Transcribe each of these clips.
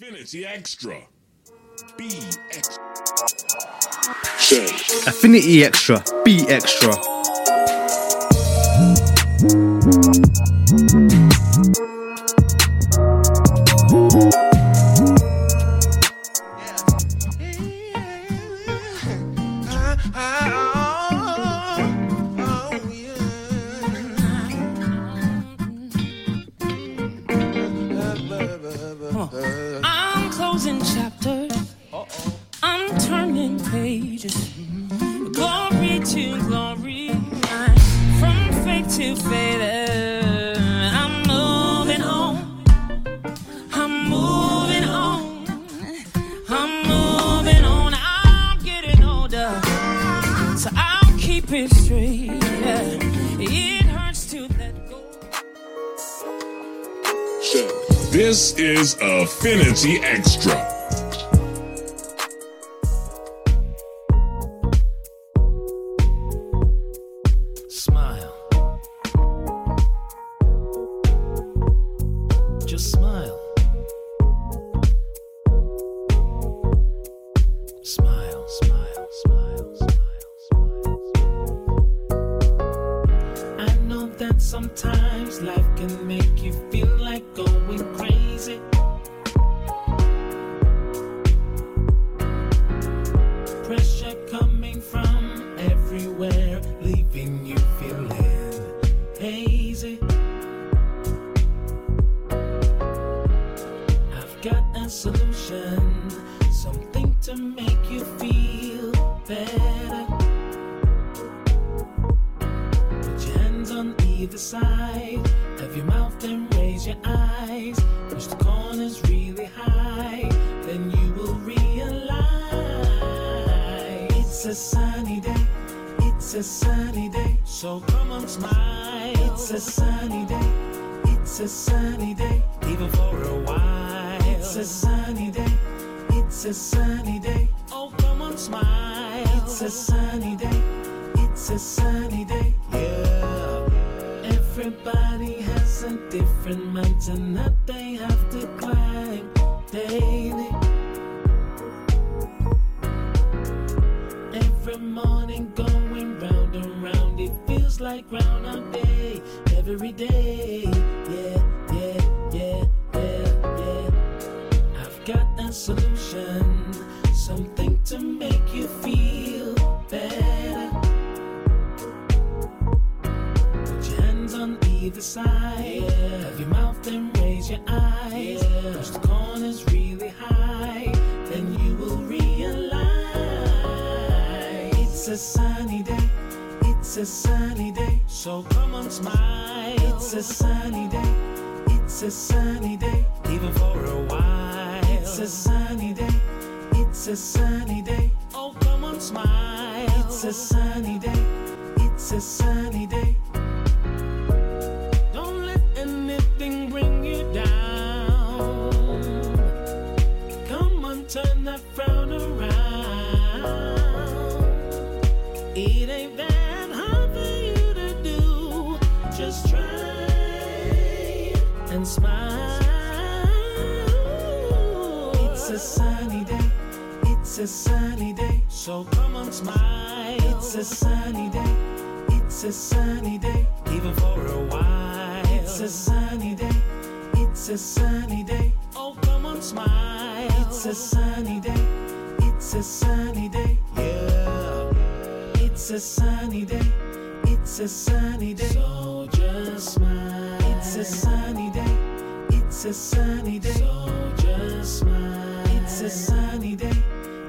Affinity Extra. Be extra. Affinity Extra. Be extra. Pages. Glory to glory. From faith to faith. I'm moving on. I'm moving on. I'm moving on. I'm getting older. So I'll keep it straight. It hurts to let go. This is Affinity Extra. It's a sunny day. It's a sunny day. So come on, smile. It's a sunny day. It's a sunny day. Even for a while. It's a sunny day. It's a sunny day. Oh, come on, smile. It's a sunny day. It's a sunny day. Yeah. It's a sunny day. It's a sunny day. So just smile. It's a sunny day. It's a sunny day. So just smile. It's a sunny day.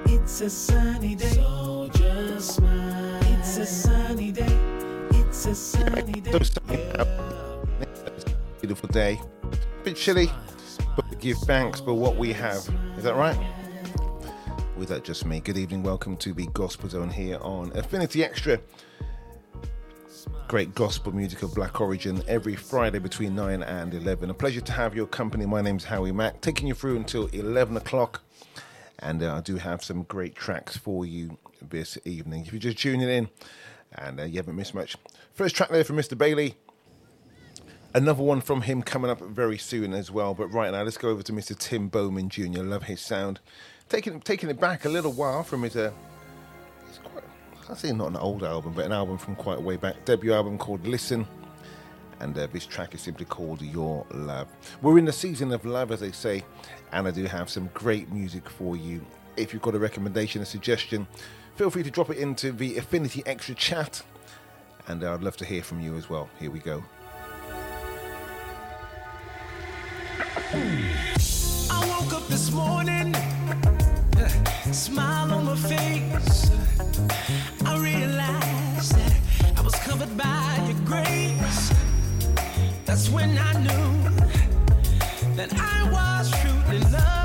It's a sunny day. So just smile. It's a sunny day. It's a sunny day. So sunny out. Beautiful day. Bit chilly, but we give thanks for what we have. Is that right? With that, just me. Good evening. Welcome to the Gospel Zone here on Affinity Extra. Great gospel music of black origin every Friday between 9 and 11. A pleasure to have your company. My name's Howie Mack, taking you through until 11 o'clock. And uh, I do have some great tracks for you this evening. If you're just tuning in and uh, you haven't missed much, first track there from Mr. Bailey Another one from him coming up very soon as well. But right now, let's go over to Mr. Tim Bowman Jr. Love his sound. Taking taking it back a little while from his uh, quite I say not an old album, but an album from quite way back. Debut album called Listen. And uh, this track is simply called Your Love. We're in the season of love, as they say, and I do have some great music for you. If you've got a recommendation, a suggestion, feel free to drop it into the Affinity Extra chat, and I'd love to hear from you as well. Here we go. I woke up this morning, smile on my face. I realized that I was covered by your grace. That's when I knew that I was truly loved.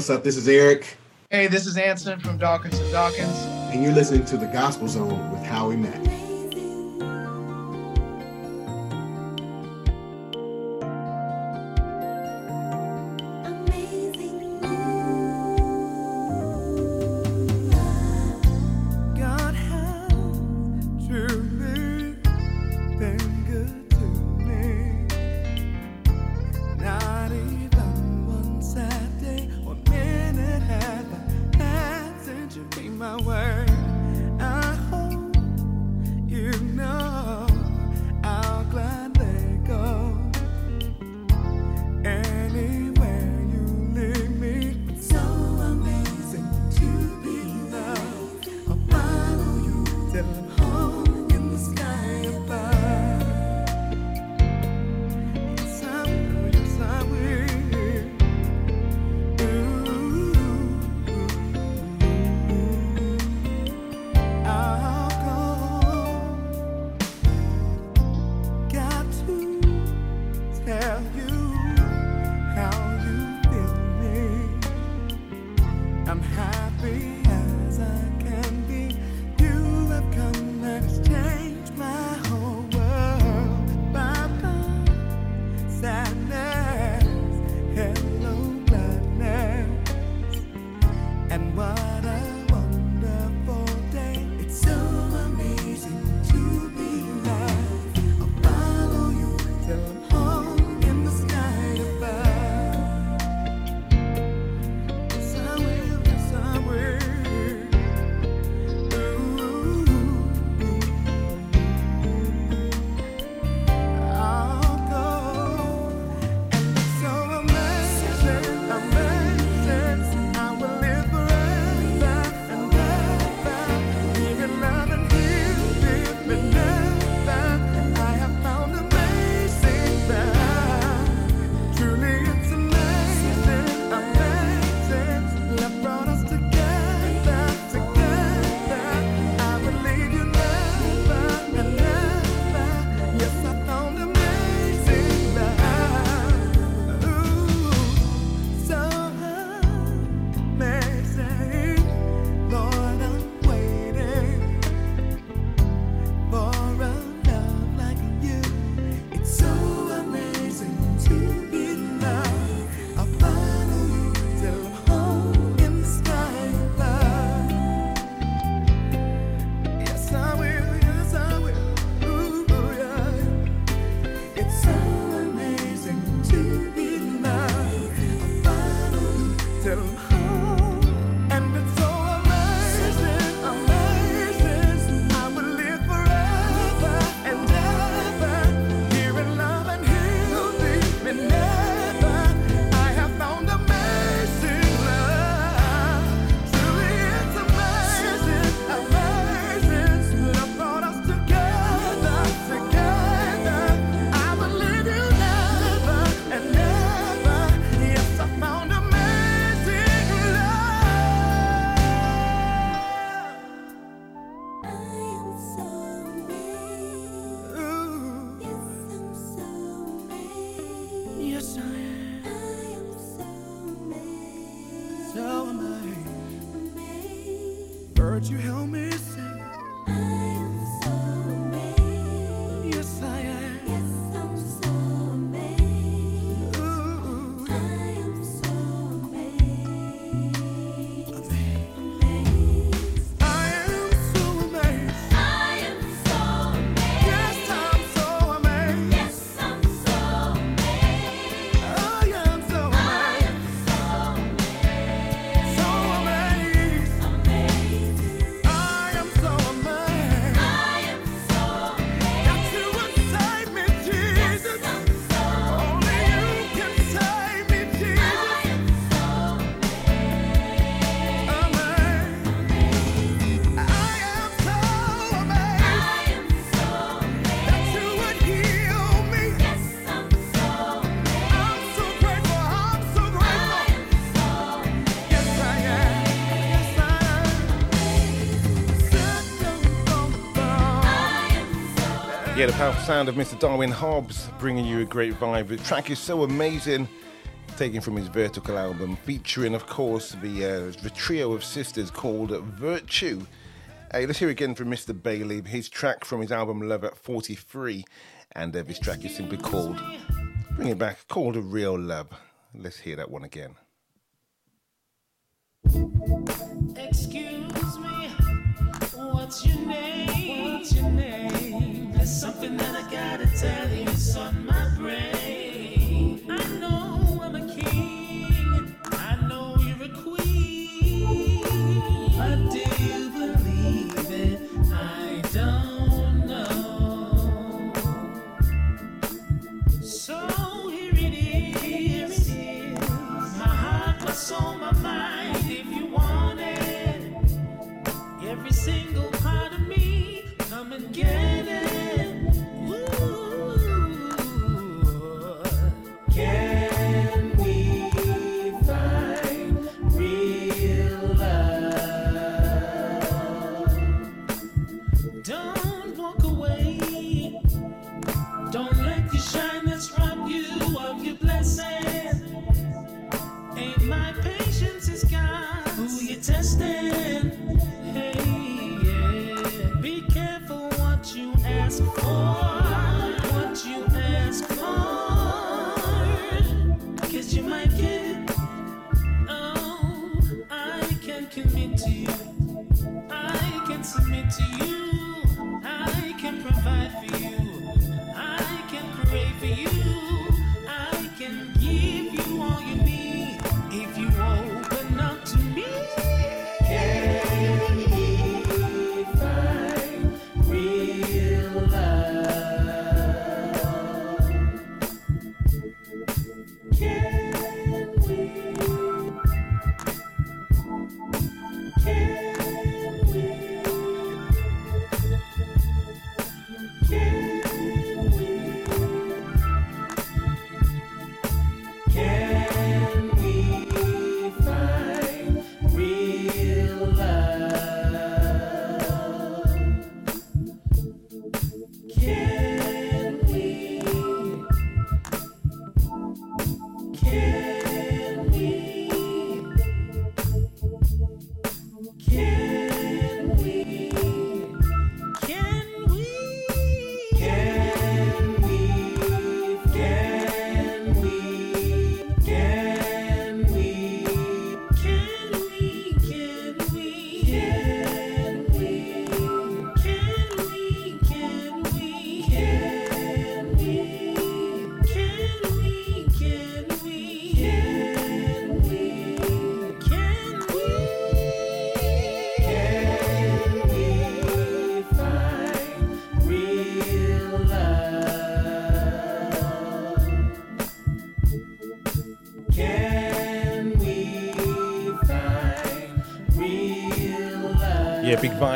What's up? This is Eric, Hey, this is Anson from Dawkins and Dawkins. and you're listening to the Gospel Zone with Howie Mack. the powerful sound of Mr. Darwin Hobbs bringing you a great vibe. The track is so amazing, taken from his Vertical album, featuring, of course, the, uh, the trio of sisters called Virtue. Hey, let's hear again from Mr. Bailey, his track from his album Love at 43, and uh, this track is simply called, bring it back, called A Real Love. Let's hear that one again. Excuse me, what's your name? What's your name? It's something that I gotta tell you, it's on my brain.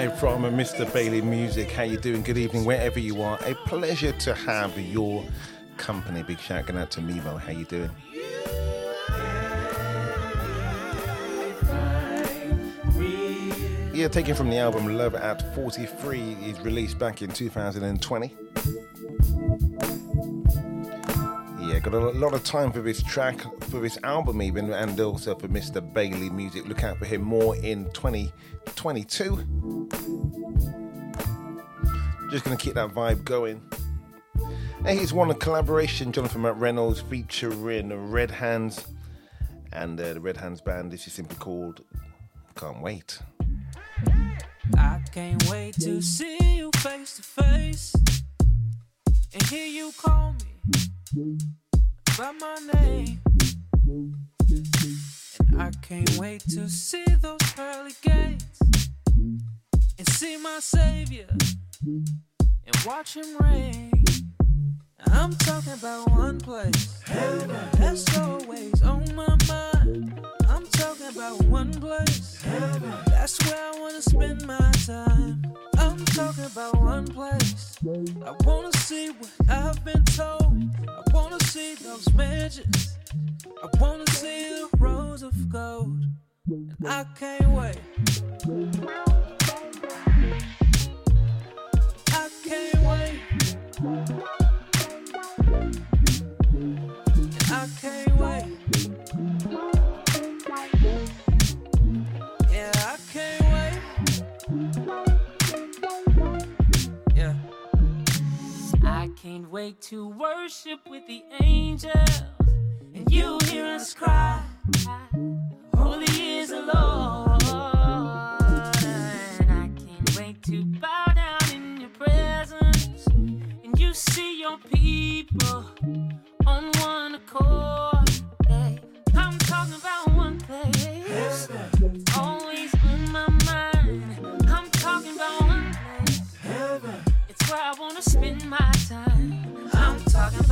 Vibe from Mr. Bailey Music. How you doing? Good evening, wherever you are. A pleasure to have your company. Big shout going out to Mevo. How you doing? Yeah, taken from the album Love at 43 is released back in 2020. Got a lot of time for this track, for this album even, and also for Mr. Bailey Music. Look out for him more in 2022. Just gonna keep that vibe going. And he's won a collaboration, Jonathan McReynolds featuring the Red Hands, and uh, the Red Hands band. This is simply called "Can't Wait." I can't wait to see you face to face and hear you call me by my name. And I can't wait to see those pearly gates and see my Savior and watch Him reign. I'm talking about one place Heaven that's always on my mind. I'm talking about one place. Heaven That's where I wanna spend my time. I'm one place. I wanna see what I've been told. I wanna see those mansions. I wanna see the rows of gold. And I can't wait. I can't wait. Wait to worship with the angels and you hear us cry. Holy is the Lord. And I can't wait to bow down in your presence and you see your people on one accord. I'm talking about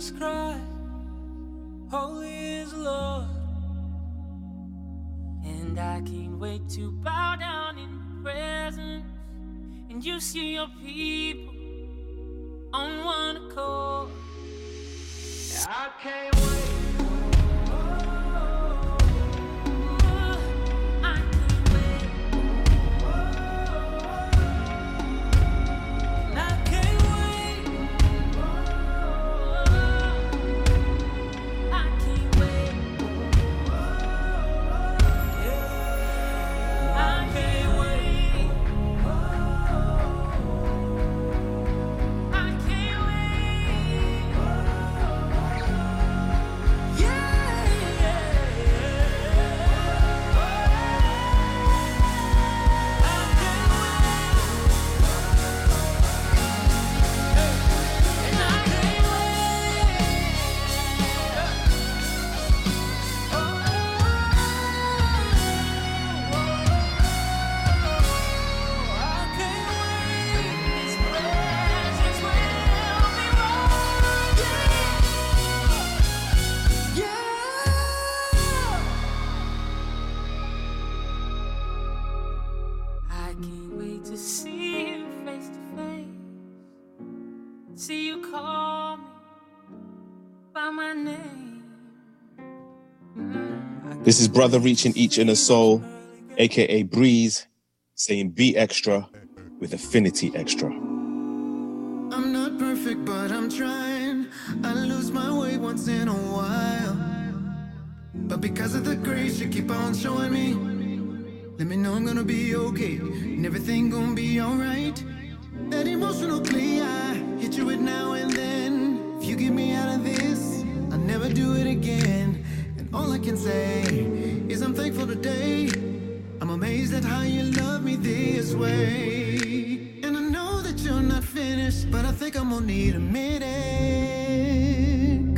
You hear us cry, Holy is Lord. And I can't wait to bow down in presence. And you see your people on one accord. I can't wait. See you call me by my name. Mm-hmm. This is Brother Reaching Each Inner Soul, aka Breeze, saying be extra with Affinity Extra. I'm not perfect, but I'm trying. I lose my way once in a while. But because of the grace you keep on showing me, let me know I'm gonna be okay. And everything gonna be alright. That emotional plea, I hit you with now and then. If you get me out of this, I'll never do it again. And all I can say is I'm thankful today. I'm amazed at how you love me this way. And I know that you're not finished, but I think I'm gonna need a minute.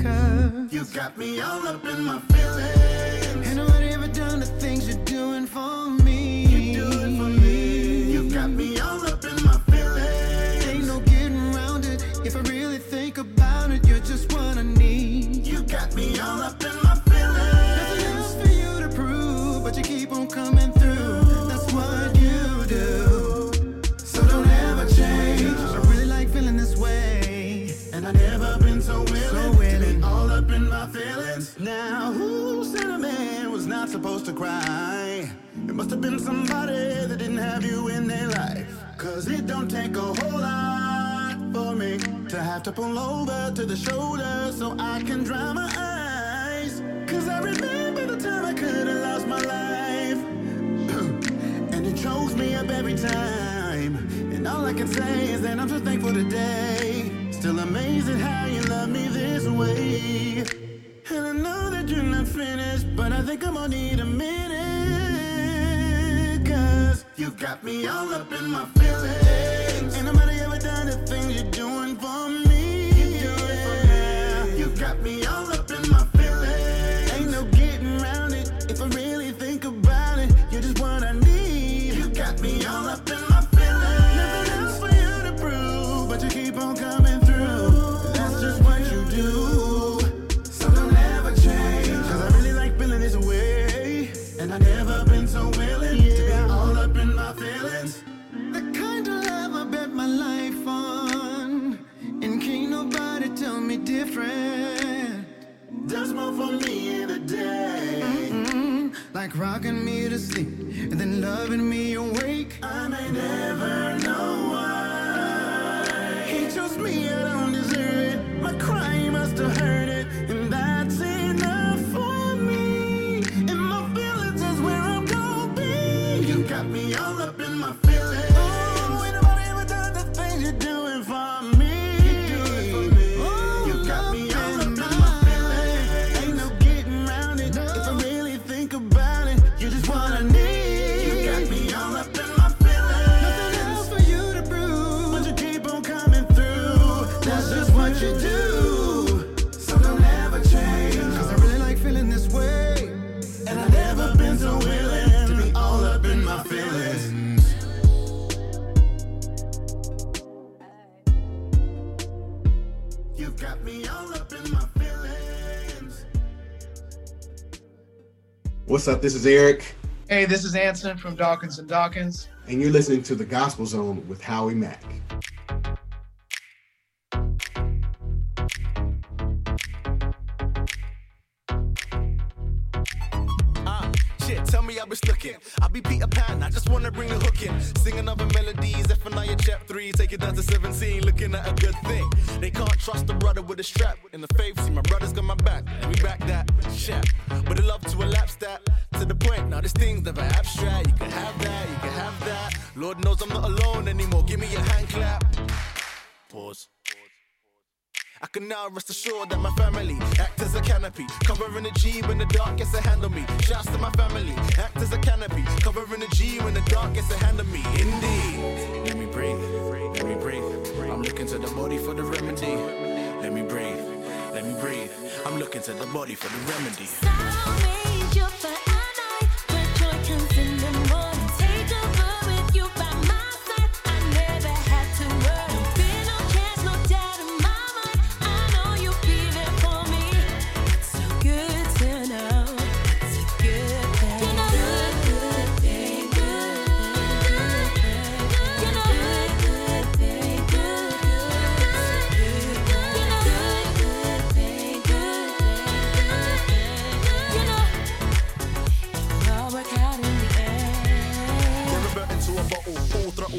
Cause you got me all up in my feelings. Ain't nobody ever done the things you're doing for me. You do it for me. You got me just what I need. You got me all up in my feelings. Nothing else for you to prove, but you keep on coming through. That's what you do. So don't ever change. I really like feeling this way. And I never been so willing, so willing. To be all up in my feelings. Now, who said a man was not supposed to cry? It must have been somebody that didn't have you in their life. Cause it don't take a whole lot to have to pull over to the shoulder so I can dry my eyes. Cause I remember the time I could have lost my life. and it chokes me up every time. And all I can say is that I'm so thankful today. Still amazing how you love me this way. And I know that you're not finished, but I think I'm gonna need a minute. Cause you got me all up in my feelings. Nobody ever done the things you're doing for me. You do it for me. You got me Like rocking me to sleep and then loving me awake. I may never know why. He chose me, I don't deserve it. My crime must have hurt What's up? This is Eric, Hey, this is Anson from Dawkins and Dawkins. and you're listening to the Gospel Zone with Howie Mack. Uh, shit, tell me I was looking. I be Peter Pan, I just wanna bring the hook in. Sing another melodies, F and I a chap three, take it down to 17, looking at a good thing. They can't trust the brother with a strap. In the faith, see my brothers got my back, and we back that. Shit, but they love to elapse that to the point. Now this thing's never abstract. You can have that, you can have that. Lord knows I'm not alone anymore. Give me a hand clap. Pause. I can now rest assured that my family act as a canopy, covering the G when the dark gets a hand on me. Shouts to my family, act as a canopy, covering the G when the dark gets a hand on me. Indeed. Let me breathe, let me breathe. I'm looking to the body for the remedy. Let me breathe, let me breathe. I'm looking to the body for the remedy.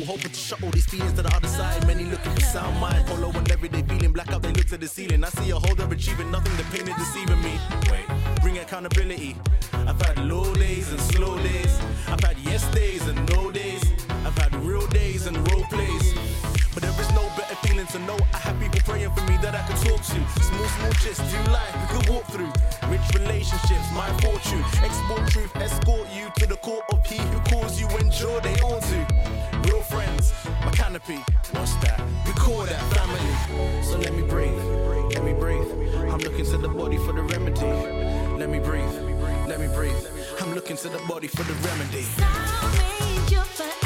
To shuttle these feelings to the other side. Many looking for sound mind. follow and everyday feeling. Black out, they look to the ceiling. I see a holder achieving nothing. The pain is deceiving me. Wait, bring accountability. I've had low days and slow days. I've had yes days and no days. I've had real days and role plays. But there is no better feeling to know I have people praying for me that I can talk to. Small, small gist, do life we could walk through. Rich relationships, my fortune. Export truth, escort you to the court of he who calls you when sure they ought to. Real friends, my canopy. What's that? We call that family. So let me breathe, let me breathe. I'm looking to the body for the remedy. Let me breathe, let me breathe. I'm looking to the body for the remedy. It's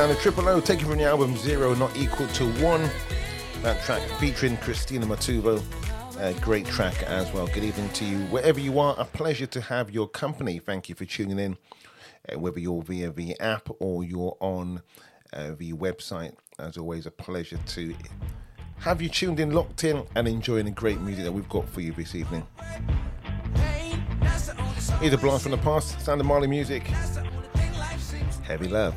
Down to Triple O, taken from the album Zero Not Equal to One. That track featuring Christina Matuvo. A great track as well. Good evening to you. Wherever you are, a pleasure to have your company. Thank you for tuning in. Uh, whether you're via the app or you're on uh, the website, as always, a pleasure to have you tuned in, locked in, and enjoying the great music that we've got for you this evening. Here's a blast from the past, Sound of Marley music. Heavy love.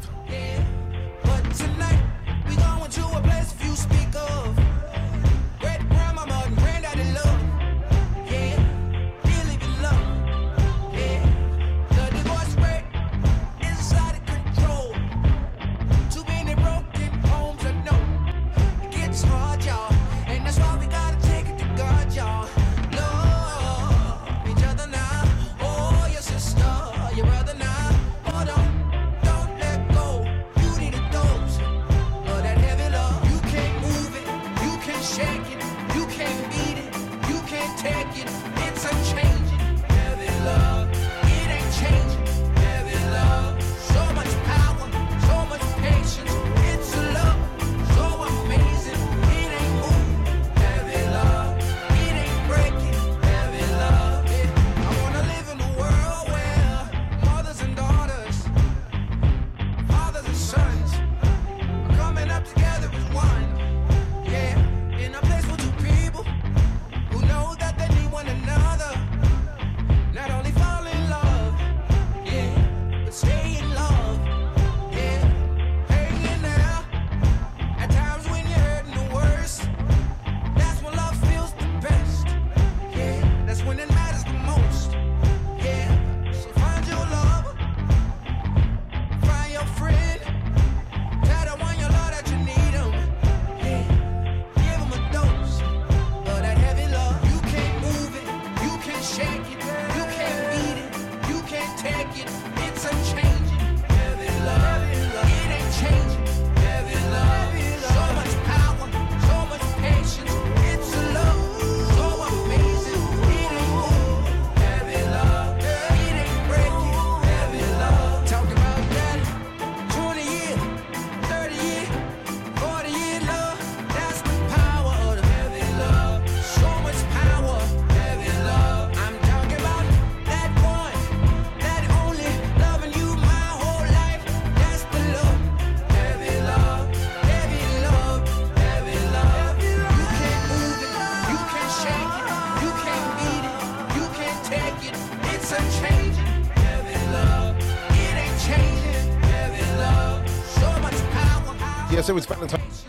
So it's Valentine's.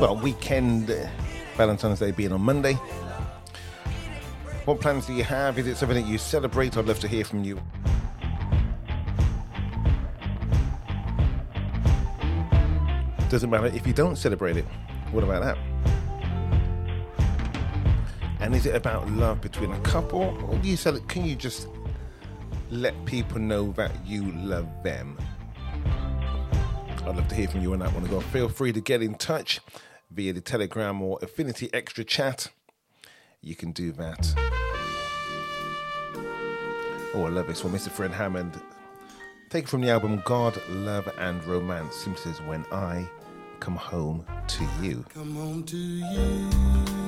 Well, weekend, uh, Valentine's Day being on Monday. What plans do you have? Is it something that you celebrate? I'd love to hear from you. Doesn't matter if you don't celebrate it. What about that? And is it about love between a couple, or you? Can you just let people know that you love them? I'd love to hear from you on that one as well. Feel free to get in touch via the Telegram or Affinity Extra Chat. You can do that. Oh, I love this one, Mr. Fred Hammond. Taken from the album God, Love and Romance. Simply says, When I come home to you. Come home to you.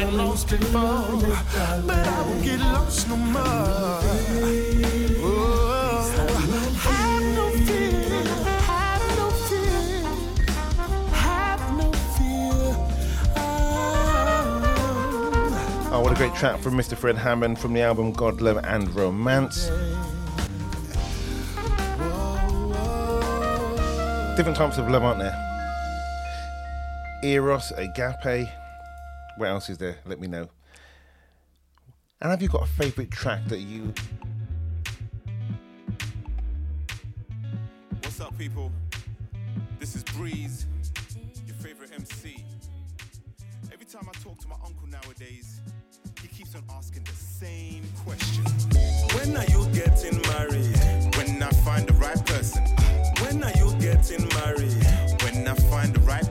Get lost before, but I won't get lost no more. Oh, have no fear, have no fear, have no fear. Oh, Oh, what a great track from Mr. Fred Hammond from the album God, Love and Romance. Different types of love, aren't there? Eros, agape. What else is there? Let me know. And have you got a favourite track that you What's up, people? This is Breeze, your favorite MC. Every time I talk to my uncle nowadays, he keeps on asking the same question When are you getting married? When I find the right person. When are you getting married? When I find the right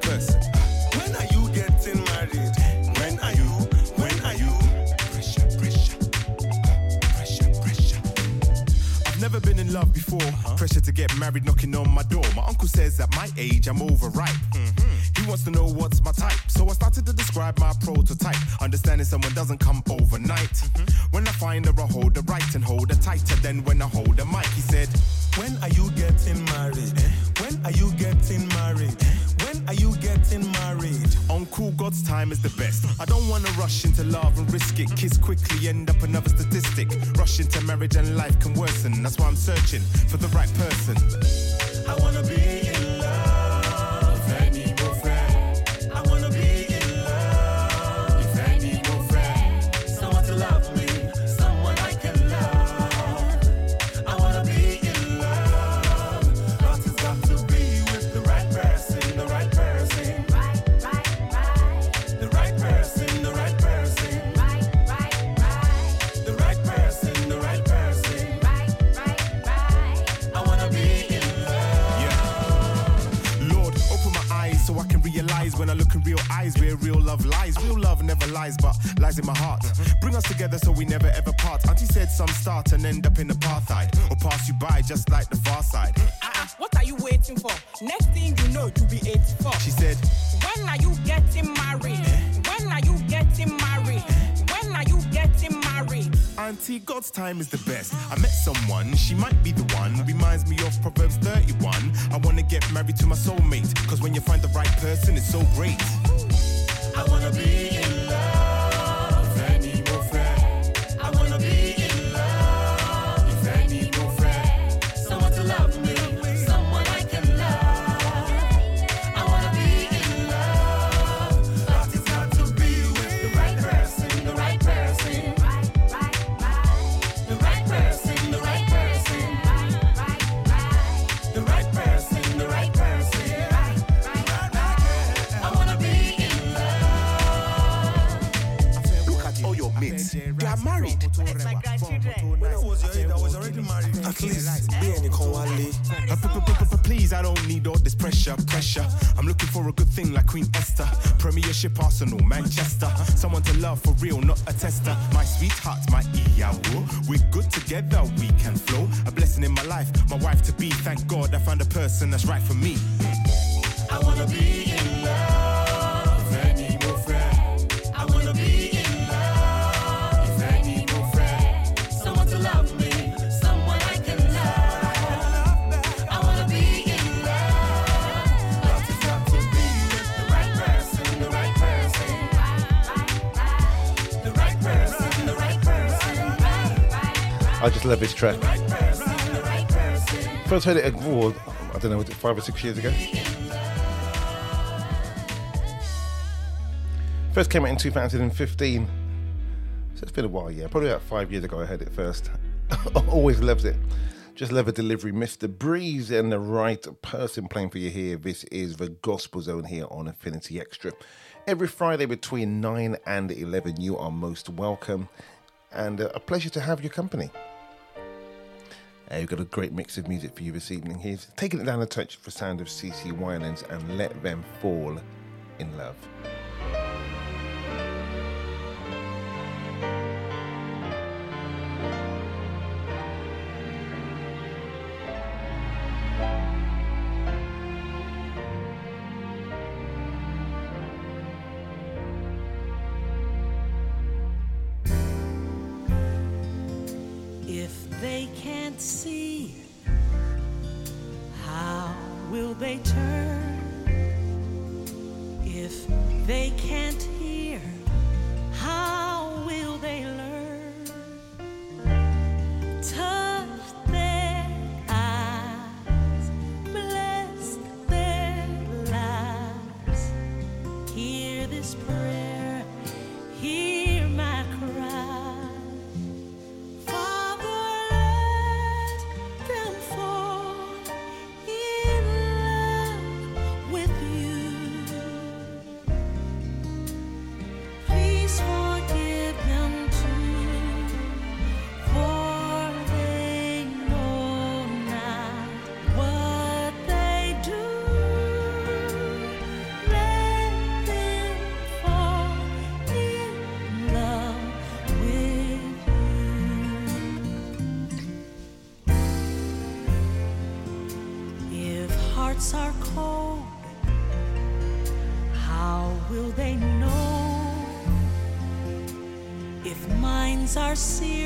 never been in love before. Uh-huh. Pressure to get married knocking on my door. My uncle says at my age I'm overripe. Mm-hmm. He wants to know what's my type. So I started to describe my prototype. Understanding someone doesn't come overnight. Mm-hmm. When I find her, I hold her right and hold her tighter than when I hold her mic. He said, When are you getting married? Eh? When are you getting married? Eh? When are you getting married? Uncle God's time is the best. I don't want to rush into love and risk it. Kiss quickly, end up another statistic. Rush into marriage and life can worsen. That's why I'm searching for the right person. I wanna be in realize when I look in real eyes where real love lies. Real love never lies, but lies in my heart. Bring us together so we never ever part. Auntie said some start and end up in apartheid or pass you by just like the far side. Uh-uh, what are you waiting for? Next thing you know, you'll be 84. She said, When are you getting married? Eh? When are you getting married? When are you getting married? Auntie, God's time is the best. I met someone, she might be the one. Reminds me of Proverbs 31. I wanna get married to my soulmate. Cause when you find the right person, it's so great. I wanna be in least be any Please, I don't need all this pressure, pressure. I'm looking for a good thing like Queen Esther. Premiership Arsenal, Manchester. Someone to love for real, not a tester. My sweetheart, my Iyawo. We're good together, we can flow. A blessing in my life, my wife to be. Thank God I found a person that's right for me. I wanna be I just love this track. First heard it, oh, I don't know, was it five or six years ago? First came out in 2015. So it's been a while, yeah. Probably about five years ago I heard it first. Always loved it. Just love the delivery. Mr. Breeze and the right person playing for you here. This is the Gospel Zone here on Affinity Extra. Every Friday between 9 and 11, you are most welcome. And uh, a pleasure to have your company. Uh, we've got a great mix of music for you this evening. Here's taking it down a touch for sound of CeCe Winans and Let Them Fall in Love. Minds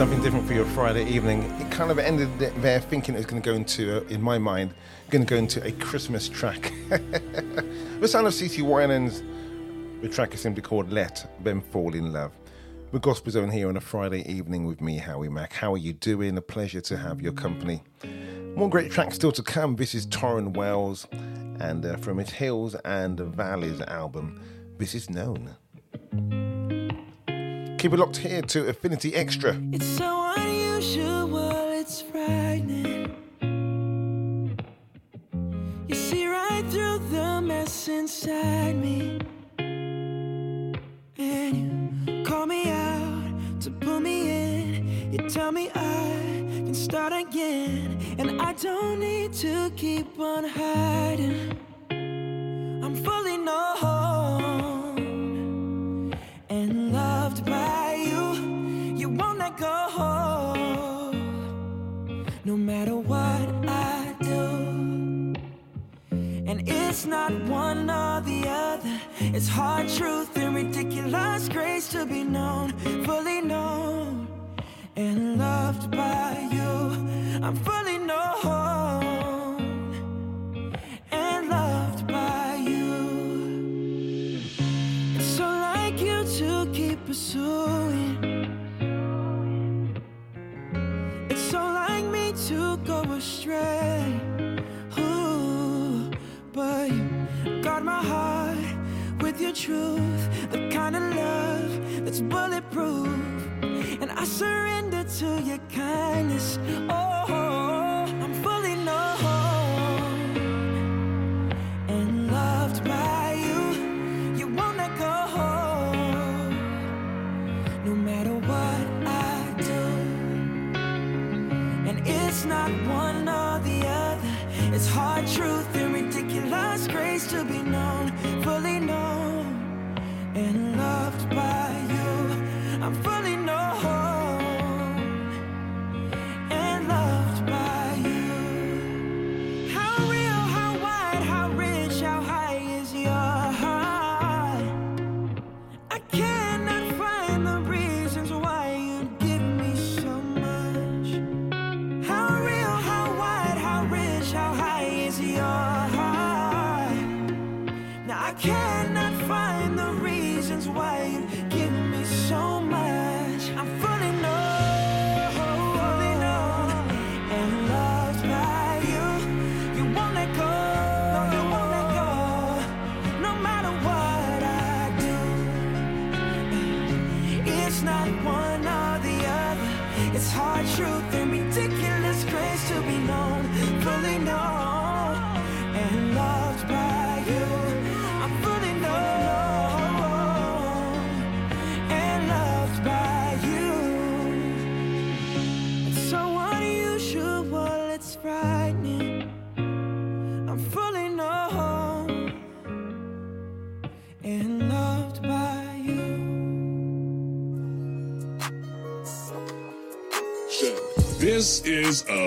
Something different for your Friday evening. It kind of ended there thinking it was going to go into, uh, in my mind, going to go into a Christmas track. the sound of CeCe Winans. The track is simply called Let Them Fall in Love. We're Gospel Zone here on a Friday evening with me, Howie Mack. How are you doing? A pleasure to have your company. More great tracks still to come. This is Tauren Wells, and uh, from his Hills and Valleys album, this is Known. Keep it locked here to Affinity Extra. It's so unusual, it's frightening. You see right through the mess inside me. And you call me out to pull me in. You tell me I can start again. And I don't need to keep on hiding. I'm fully known and loved by you. You won't let go, no matter what I do. And it's not one or the other. It's hard truth and ridiculous grace to be known, fully known and loved by you. I'm fully known It's so like me to go astray. But you guard my heart with your truth, the kind of love that's bulletproof. And I surrender to your kindness. Oh, it's not one or the other. It's hard truth and ridiculous grace to be known, fully known and loved by you. I'm fully known and loved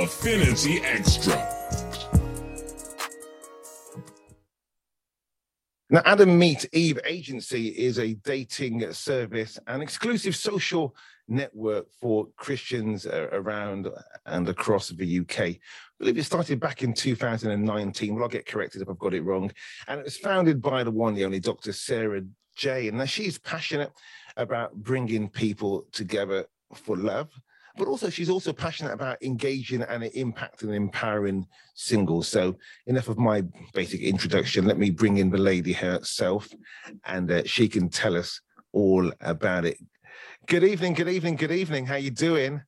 Affinity Extra. Now, Adam Meet Eve Agency is a dating service and exclusive social network for Christians uh, around and across the UK. I believe it started back in 2019. Well, I'll get corrected if I've got it wrong. And it was founded by the one, the only Dr. Sarah J. And now she's passionate about bringing people together for love, but also she's also passionate about engaging and impacting and empowering singles. So enough of my basic introduction. Let me bring in the lady herself, and uh, she can tell us all about it. Good evening, good evening, good evening. How are you doing?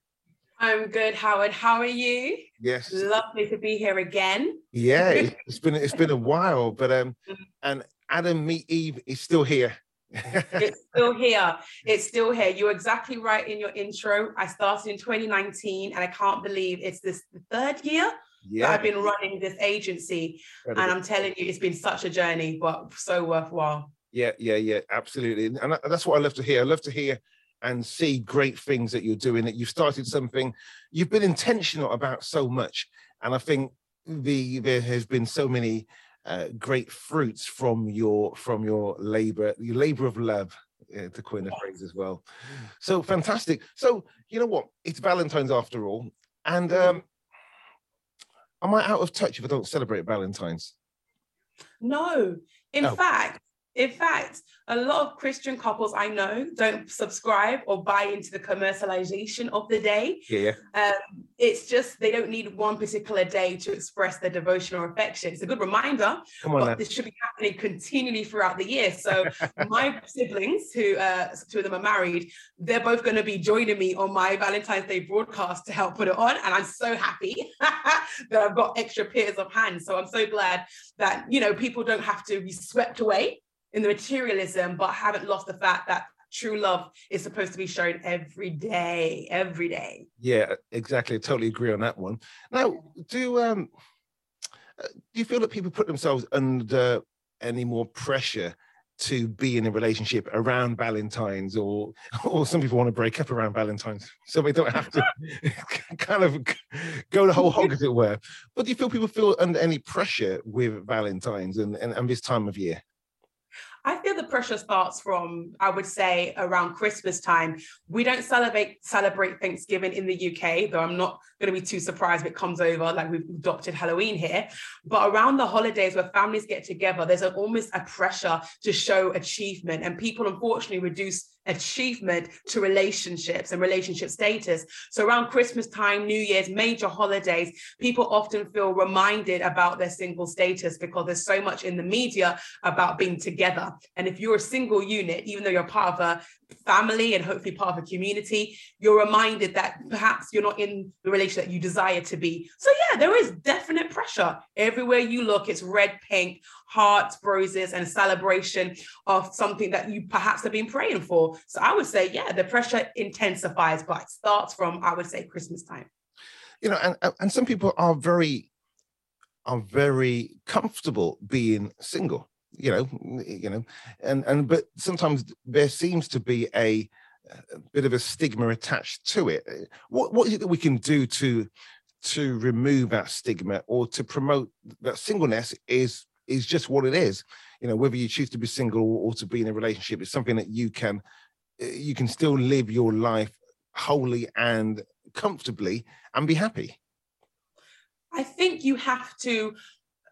I'm good, Howard. How are you? Yes. Lovely to be here again. Yeah, it- it's been it's been a while, but um, and Adam Meet Eve is still here. it's still here. It's still here. You're exactly right in your intro. I started in 2019 and I can't believe it's this third year Yeah. that I've been running this agency. And I'm telling you, it's been such a journey, but so worthwhile. Yeah, yeah, yeah, absolutely. And that's what I love to hear. I love to hear and see great things that you're doing, that you've started something, you've been intentional about so much. And I think the there has been so many uh, great fruits from your from your labor, your labor of love, uh, to coin a phrase as well. So fantastic. So you know what? It's Valentine's after all. And um am I out of touch if I don't celebrate Valentine's? No, in Oh. fact, in fact, a lot of Christian couples I know don't subscribe or buy into the commercialization of the day. Yeah. Um, it's just they don't need one particular day to express their devotion or affection. It's a good reminder, Come on but now. this should be happening continually throughout the year. So my siblings, who uh, two of them are married, they're both going to be joining me on my Valentine's Day broadcast to help put it on, and I'm so happy that I've got extra pairs of hands. So I'm so glad that you know people don't have to be swept away in the materialism, but haven't lost the fact that true love is supposed to be shown every day, every day. Yeah, exactly. I totally agree on that one. Now, do um uh, do you feel that people put themselves under any more pressure to be in a relationship around Valentine's, or or some people want to break up around Valentine's, so they don't have to kind of go the whole hog, as it were. But do you feel people feel under any pressure with Valentine's and, and, and this time of year? I feel the pressure starts from, I would say, around Christmas time. We don't celebrate celebrate Thanksgiving in the UK, though I'm not going to be too surprised if it comes over like we've adopted Halloween here. But around the holidays where families get together, there's an, almost a pressure to show achievement, and people unfortunately reduce achievement to relationships and relationship status. So around Christmas time, New Year's, major holidays, people often feel reminded about their single status because there's so much in the media about being together. And if you're a single unit, even though you're part of a family and hopefully part of a community, you're reminded that perhaps you're not in the relationship that you desire to be. So yeah, there is definite pressure. Everywhere you look, it's red, pink, hearts, roses, and celebration of something that you perhaps have been praying for. So I would say, yeah, the pressure intensifies, but it starts from, I would say, Christmas time. you know and and some people are very are very comfortable being single you know you know and and but sometimes there seems to be a, a bit of a stigma attached to it what what is it that we can do to to remove that stigma or to promote that singleness is is just what it is you know whether you choose to be single or to be in a relationship it's something that you can Eh, you can still live your life wholly and comfortably and be happy I think you have to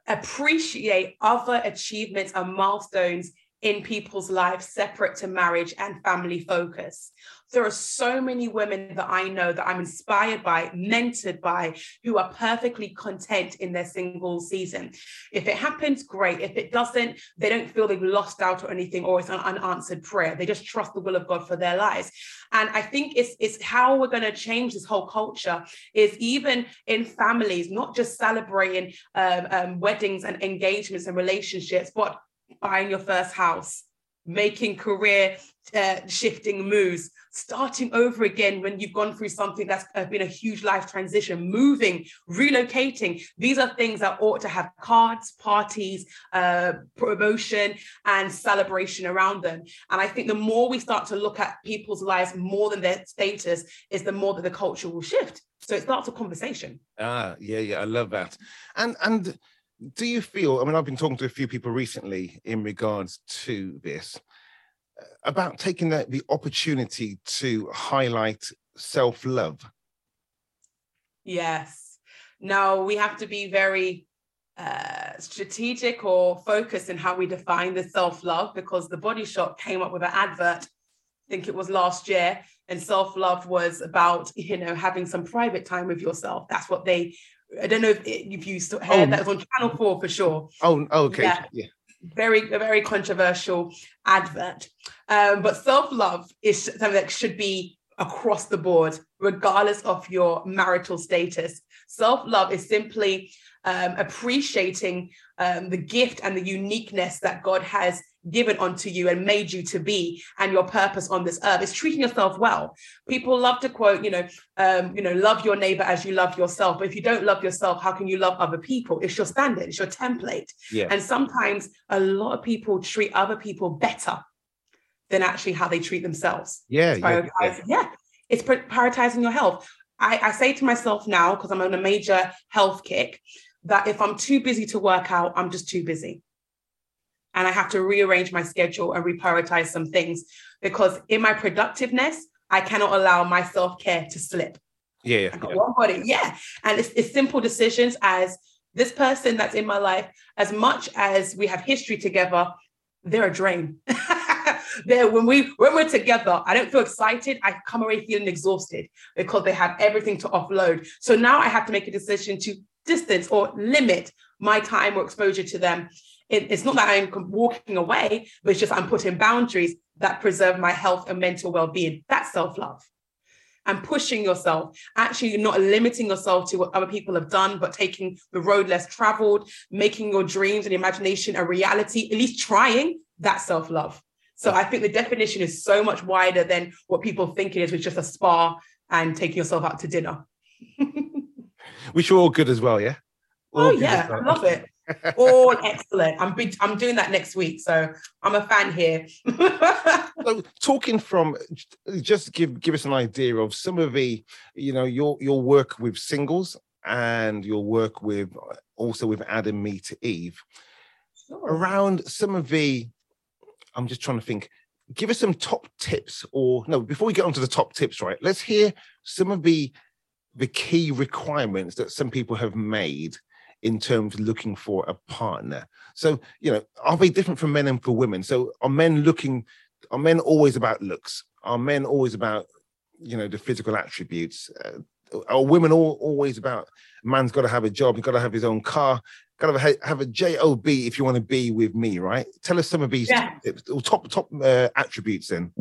appreciate other achievements and milestones in people's lives separate to marriage and family focus. There are so many women that I know that I'm inspired by, mentored by, who are perfectly content in their single season. If it happens, great. If it doesn't, they don't feel they've lost out or anything, or it's an unanswered prayer. They just trust the will of God for their lives. And I think it's, it's how we're going to change this whole culture is even in families, not just celebrating um, um, weddings and engagements and relationships, but buying your first house, making career uh, shifting moves, starting over again when you've gone through something that's been a huge life transition, moving, relocating. These are things that ought to have cards, parties, uh, promotion, and celebration around them. And I think the more we start to look at people's lives more than their status, is the more that the culture will shift. So it starts a conversation. Ah, yeah, yeah, I love that. And and do you feel? I mean, I've been talking to a few people recently in regards to this uh, about taking the, the opportunity to highlight self love. Yes. No, we have to be very uh, strategic or focused in how we define the self love because the Body Shop came up with an advert. I think it was last year, and self love was about you know having some private time with yourself. That's what they. I don't know if, if you still heard Oh. that was on Channel Four for sure. Oh, okay. Yeah. Yeah. very a very controversial advert. Um, but self-love is something that should be across the board, regardless of your marital status. Self-love is simply um, appreciating um, the gift and the uniqueness that God has given unto you and made you to be and your purpose on this earth. It's treating yourself well. People love to quote, you know, um, you know, love your neighbor as you love yourself. But if you don't love yourself, how can you love other people? It's your standard, it's your template. Yeah. And sometimes a lot of people treat other people better than actually how they treat themselves. Yeah, It's yeah, yeah. yeah. It's prioritizing your health. I, I say to myself now, because I'm on a major health kick, that if I'm too busy to work out, I'm just too busy. And I have to rearrange my schedule and reprioritize some things because in my productiveness, I cannot allow my self care to slip. Yeah, yeah, I got yeah. one body. Yeah. And it's, it's simple decisions as this person that's in my life, as much as we have history together, they're a drain. they're, when we when we're together, I don't feel excited. I come away feeling exhausted because they have everything to offload. So now I have to make a decision to distance or limit my time or exposure to them. It- it's not that I'm walking away, but it's just I'm putting boundaries that preserve my health and mental well-being. That's self-love and pushing yourself, actually not limiting yourself to what other people have done, but taking the road less traveled, making your dreams and imagination a reality, at least trying that's self love. So I think the definition is so much wider than what people think it is, with just a spa and taking yourself out to dinner. Which are all good as well, yeah? Oh, All good yeah, I love it. All excellent. I'm big, I'm doing that next week. So I'm a fan here. so talking from just give give us an idea of some of the you know your your work with singles and your work with also with Adam Meet Eve around some of the i'm just trying to think give us some top tips or no before we get onto the top tips right let's hear some of the the key requirements that some people have made in terms of looking for a partner. So you know are they different from men and for women? So are men looking are men always about looks? Are men always about you know the physical attributes? Uh, are women all, always about man's got to have a job he's got to have his own car got to have, have a job if you want to be with me right? Tell us some of these Yeah. top top uh, attributes then.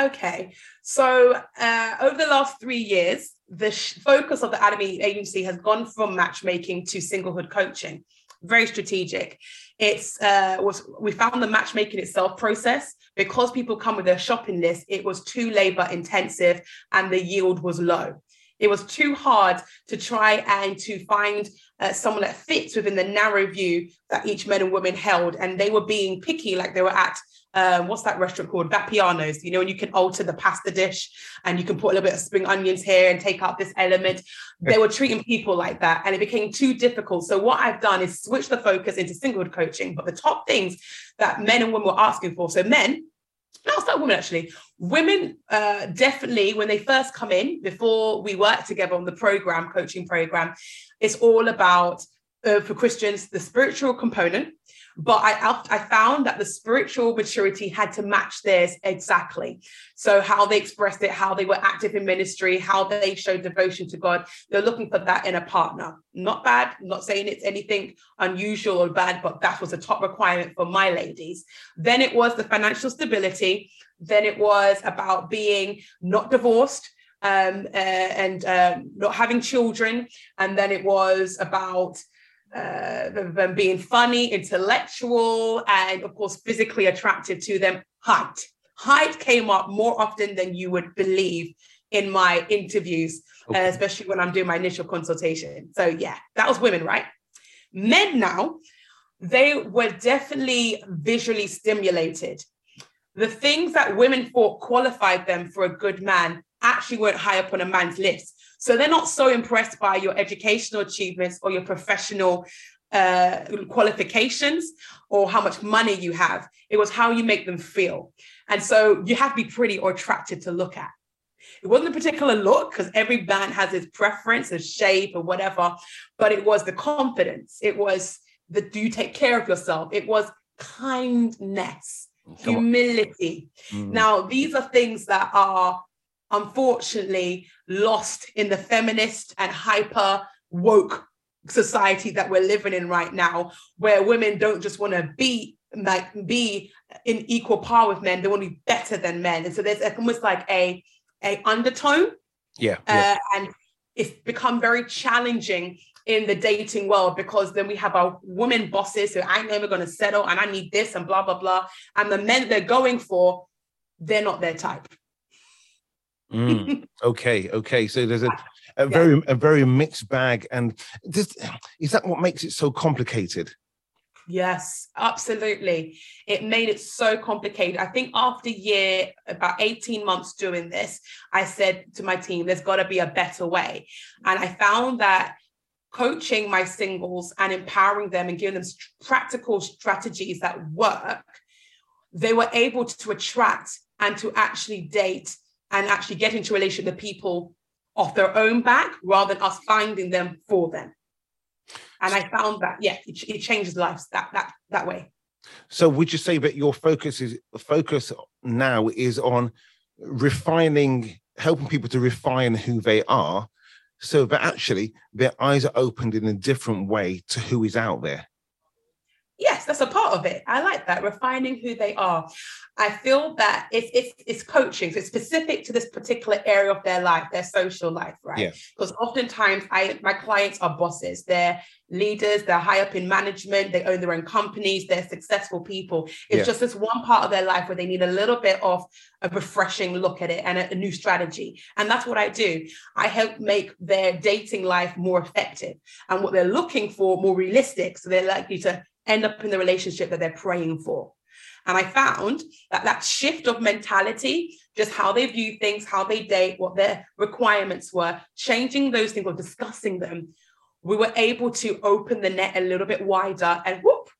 Okay, so uh, over the last three years, the sh- focus of the Adam Meet Eve Agency has gone from matchmaking to singlehood coaching. Very strategic. It's uh, was we found the matchmaking itself process because people come with their shopping list. It was too labor intensive and the yield was low. It was too hard to try and to find uh, someone that fits within the narrow view that each men and women held, and they were being picky, like they were at um, what's that restaurant called? Vapiano's, you know, and you can alter the pasta dish and you can put a little bit of spring onions here and take out this element. They were treating people like that and it became too difficult. So, what I've done is switch the focus into singlehood coaching. But the top things that men and women were asking for, so men, Start with women actually. Women uh, definitely, when they first come in, before we work together on the program, coaching program, it's all about uh, for Christians the spiritual component. But I I found that the spiritual maturity had to match theirs exactly. So how they expressed it, how they were active in ministry, how they showed devotion to God. They're looking for that in a partner. Not bad. Not saying it's anything unusual or bad, but that was a top requirement for my ladies. Then it was the financial stability. Then it was about being not divorced um, uh, and um, not having children. And then it was about uh, them them being funny, intellectual, and of course, physically attractive to them. Height. Height came up more often than you would believe in my interviews, uh, especially when I'm doing my initial consultation. So, yeah, that was women, right? Men now, they were definitely visually stimulated. The things that women thought qualified them for a good man actually weren't high up on a man's list. So they're not so impressed by your educational achievements or your professional uh, qualifications or how much money you have. It was how you make them feel. And so you have to be pretty or attractive to look at. It wasn't a particular look because every man has his preference, his shape, or whatever, but it was the confidence. It was the do you take care of yourself? It was kindness, humility. Mm. Now, these are things that are unfortunately lost in the feminist and hyper woke society that we're living in right now, where women don't just want to be like be in equal par with men; they want to be better than men, and so there's almost like a a undertone, Yeah. yeah. uh, and it's become very challenging in the dating world because then we have our women bosses who I'm never going to settle, and I need this and blah blah blah, and the men they're going for, they're not their type. Mm, okay, okay. So there's a, a very a very mixed bag, and this, is that what makes it so complicated? Yes, absolutely. It made it so complicated. I think after year, about 18 months doing this, I said to my team, there's got to be a better way. And I found that coaching my singles and empowering them and giving them practical strategies that work, they were able to attract and to actually date and actually get into relation with people off their own back rather than us finding them for them. And I found that, yeah, it, it changes lives that that that way. So would you say that your focus is focus now is on refining, helping people to refine who they are, so that actually their eyes are opened in a different way to who is out there? Yes, that's a part of it. I like that, refining who they are. I feel that it's it's it's coaching, so it's specific to this particular area of their life, their social life, right? Yeah. Because oftentimes I my clients are bosses, they're leaders, they're high up in management, they own their own companies, they're successful people. It's Yeah. just this one part of their life where they need a little bit of a refreshing look at it and a, a new strategy. And that's what I do. I help make their dating life more effective and what they're looking for more realistic. So they're likely to end up in the relationship that they're praying for. And I found that that shift of mentality, just how they view things, how they date, what their requirements were, changing those things or discussing them, we were able to open the net a little bit wider and whoop,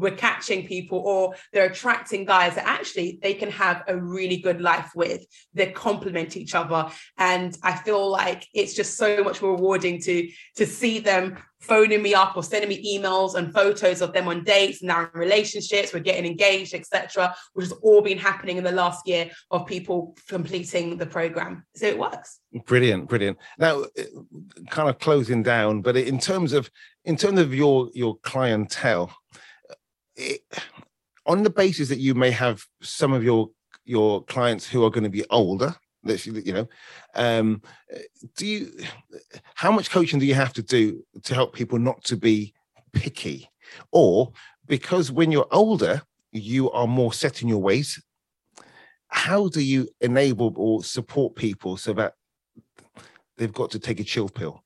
we're catching people or they're attracting guys that actually they can have a really good life with. They complement each other. And I feel like it's just so much more rewarding to, to see them phoning me up or sending me emails and photos of them on dates and now in relationships, we're getting engaged, etc., which has all been happening in the last year of people completing the program. So it works. Brilliant, brilliant. Now, uh, kind of closing down, but in terms of in terms of your your clientele, it, on the basis that you may have some of your your clients who are going to be older, you know, um, do you how much coaching do you have to do to help people not to be picky, or because when you're older you are more set in your ways? How do you enable or support people so that they've got to take a chill pill?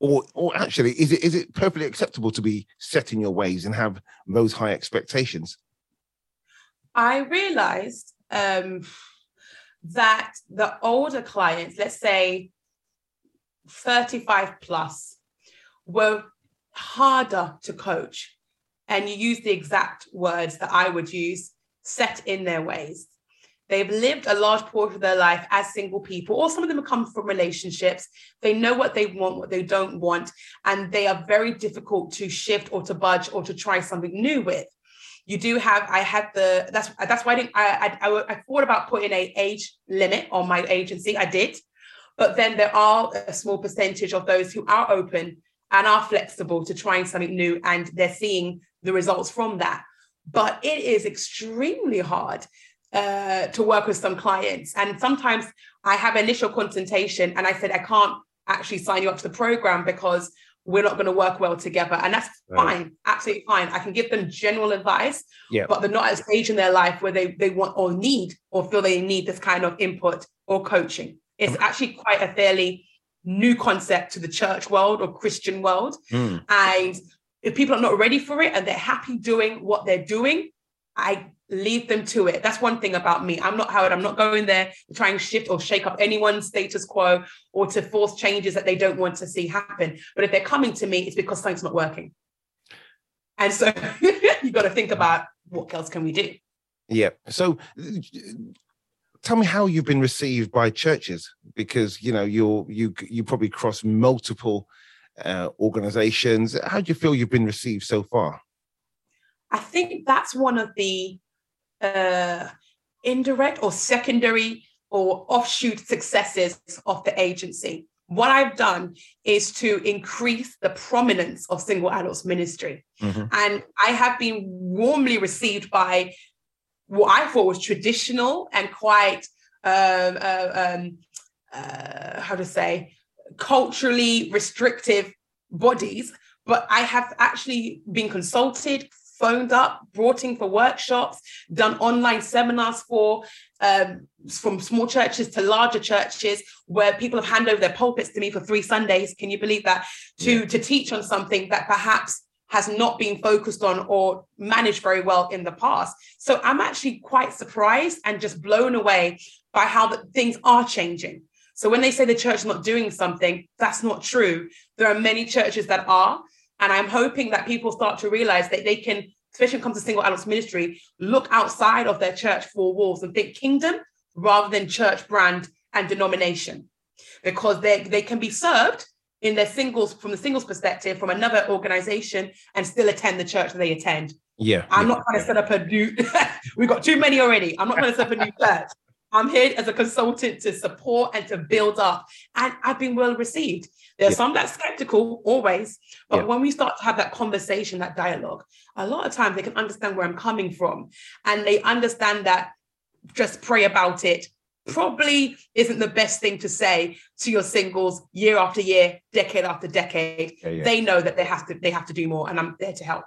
Or, or actually, is it is it perfectly acceptable to be set in your ways and have those high expectations? I realized um, that the older clients, let's say 35 plus, were harder to coach. And you use the exact words that I would use set in their ways. They've lived a large portion of their life as single people, or some of them have come from relationships. They know what they want, what they don't want, and they are very difficult to shift or to budge or to try something new with. You do have, I had the, that's that's why I didn't, I, I, I, I thought about putting a age limit on my agency. I did. But then there are a small percentage of those who are open and are flexible to trying something new and they're seeing the results from that. But it is extremely hard uh, to work with some clients. And sometimes I have initial consultation and I said, I can't actually sign you up to the program because we're not going to work well together. And that's Right. fine, absolutely fine. I can give them general advice, Yeah. but they're not at a stage in their life where they, they want or need or feel they need this kind of input or coaching. It's actually quite a fairly new concept to the church world or Christian world. Mm. And if people are not ready for it and they're happy doing what they're doing, I leave them to it. That's one thing about me. I'm not Howard. I'm not going there to try and shift or shake up anyone's status quo or to force changes that they don't want to see happen. But if they're coming to me, it's because something's not working. And so you've got to think about what else can we do? Yeah. So tell me how you've been received by churches because you know you're you you probably cross multiple uh, organizations. How do you feel you've been received so far? I think that's one of the uh, indirect or secondary or offshoot successes of the agency. What I've done is to increase the prominence of single adults ministry. Mhm. And I have been warmly received by what I thought was traditional and quite, um, uh, um, uh, how to say, culturally restrictive bodies. But I have actually been consulted, phoned up, brought in for workshops, done online seminars for um, from small churches to larger churches where people have handed over their pulpits to me for three Sundays. Can you believe that? To to teach on something that perhaps has not been focused on or managed very well in the past. So I'm actually quite surprised and just blown away by how the, things are changing. So when they say the church is not doing something, that's not true. There are many churches that are. And I'm hoping that people start to realize that they can, especially when it comes to single adults ministry, look outside of their church four walls and think kingdom rather than church brand and denomination. Because they, they can be served in their singles from the singles perspective from another organization and still attend the church that they attend. Yeah. I'm not trying to set up a new, we've got too many already. I'm not trying to set up a new church. I'm here as a consultant to support and to build up. And I've been well received. There are Yeah. some that's skeptical always, but Yeah. when we start to have that conversation, that dialogue, a lot of times they can understand where I'm coming from. And they understand that just pray about it probably isn't the best thing to say to your singles year after year, decade after decade. Yeah. They know that they have to they have to do more, and I'm there to help.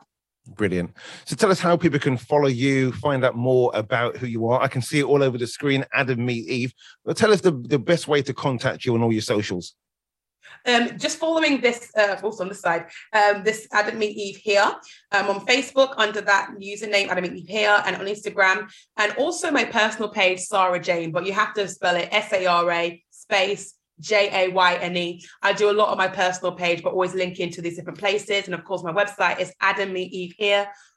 Brilliant. So tell us how people can follow you, find out more about who you are. I can see it all over the screen, Adam Meet Eve. But tell us the, the best way to contact you on all your socials. Um, just following this, uh, also on the side, um, this Adam Meet Eve here um, on Facebook under that username Adam Meet Eve here, and on Instagram, and also my personal page Sarah Jane, but you have to spell it S A R A space J A Y N E. I do a lot on my personal page, but always link into these different places, and of course my website is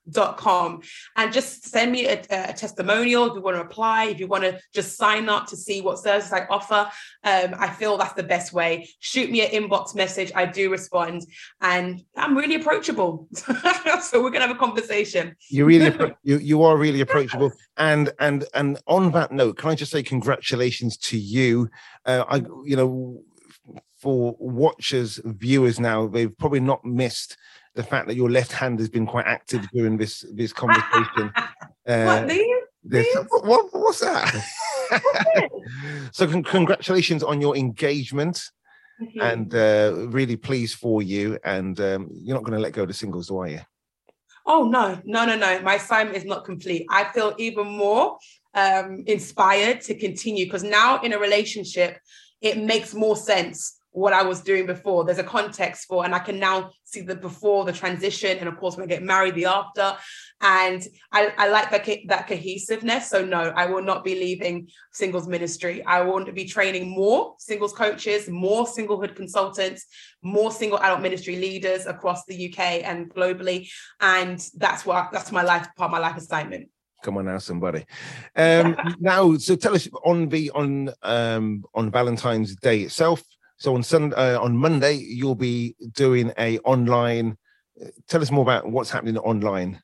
adammeevehere.com and just send me a, a testimonial if you want to apply if you want to just sign up to see what services i offer um, i feel that's the best way shoot me an inbox message i do respond and i'm really approachable so we're gonna have a conversation You really you you are really approachable. And and and on that note, can I just say congratulations to you? Uh, I you know for watchers, viewers now, they've probably not missed the fact that your left hand has been quite active during this this conversation. Uh, what these? what, what- what's that? so con- congratulations on your engagement Mhm. and uh, really pleased for you. And um, you're not going to let go of the singles, are you? Oh no, no, no, no. My assignment is not complete. I feel even more um, inspired to continue because now in a relationship, it makes more sense what I was doing before. There's a context for, and I can now see the before, the transition, and of course when I get married, the after. And I, I like that that cohesiveness. So no, I will not be leaving singles ministry. I want to be training more singles coaches, more singlehood consultants, more single adult ministry leaders across the UK and globally. And that's what that's my life part of my life assignment. Come on now, somebody. Um, now, so tell us on the on um, on Valentine's Day itself. So on Sunday, uh, on Monday, you'll be doing a online. uh, Tell us more about what's happening online.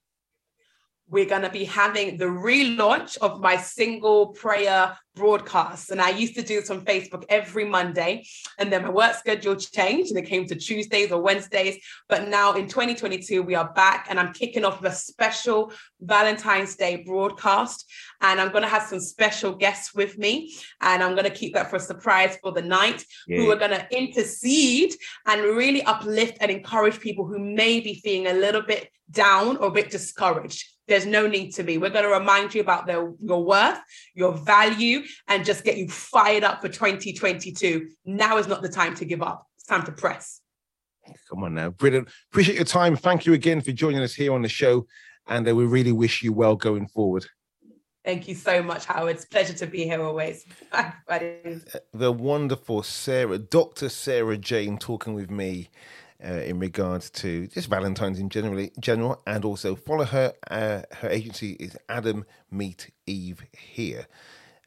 We're going to be having the relaunch of my single prayer broadcast. And I used to do this on Facebook every Monday. And then my work schedule changed and it came to Tuesdays or Wednesdays. But now in 2022, we are back and I'm kicking off with a special Valentine's Day broadcast. And I'm going to have some special guests with me. And I'm going to keep that for a surprise for the night who are going to intercede and really uplift and encourage people who may be feeling a little bit down or a bit discouraged. There's no need to be. We're going to remind you about their, your worth, your value, and just get you fired up for 2022. Now is not the time to give up. It's time to press. Come on now, brilliant. Appreciate your time. Thank you again for joining us here on the show. and uh, we really wish you well going forward. Thank you so much, Howard. It's a pleasure to be here always. The wonderful Sarah, Dr. Sarah Jane, talking with me uh, in regards to just Valentine's in generally general, and also follow her. Uh, her agency is Adam Meet Eve here,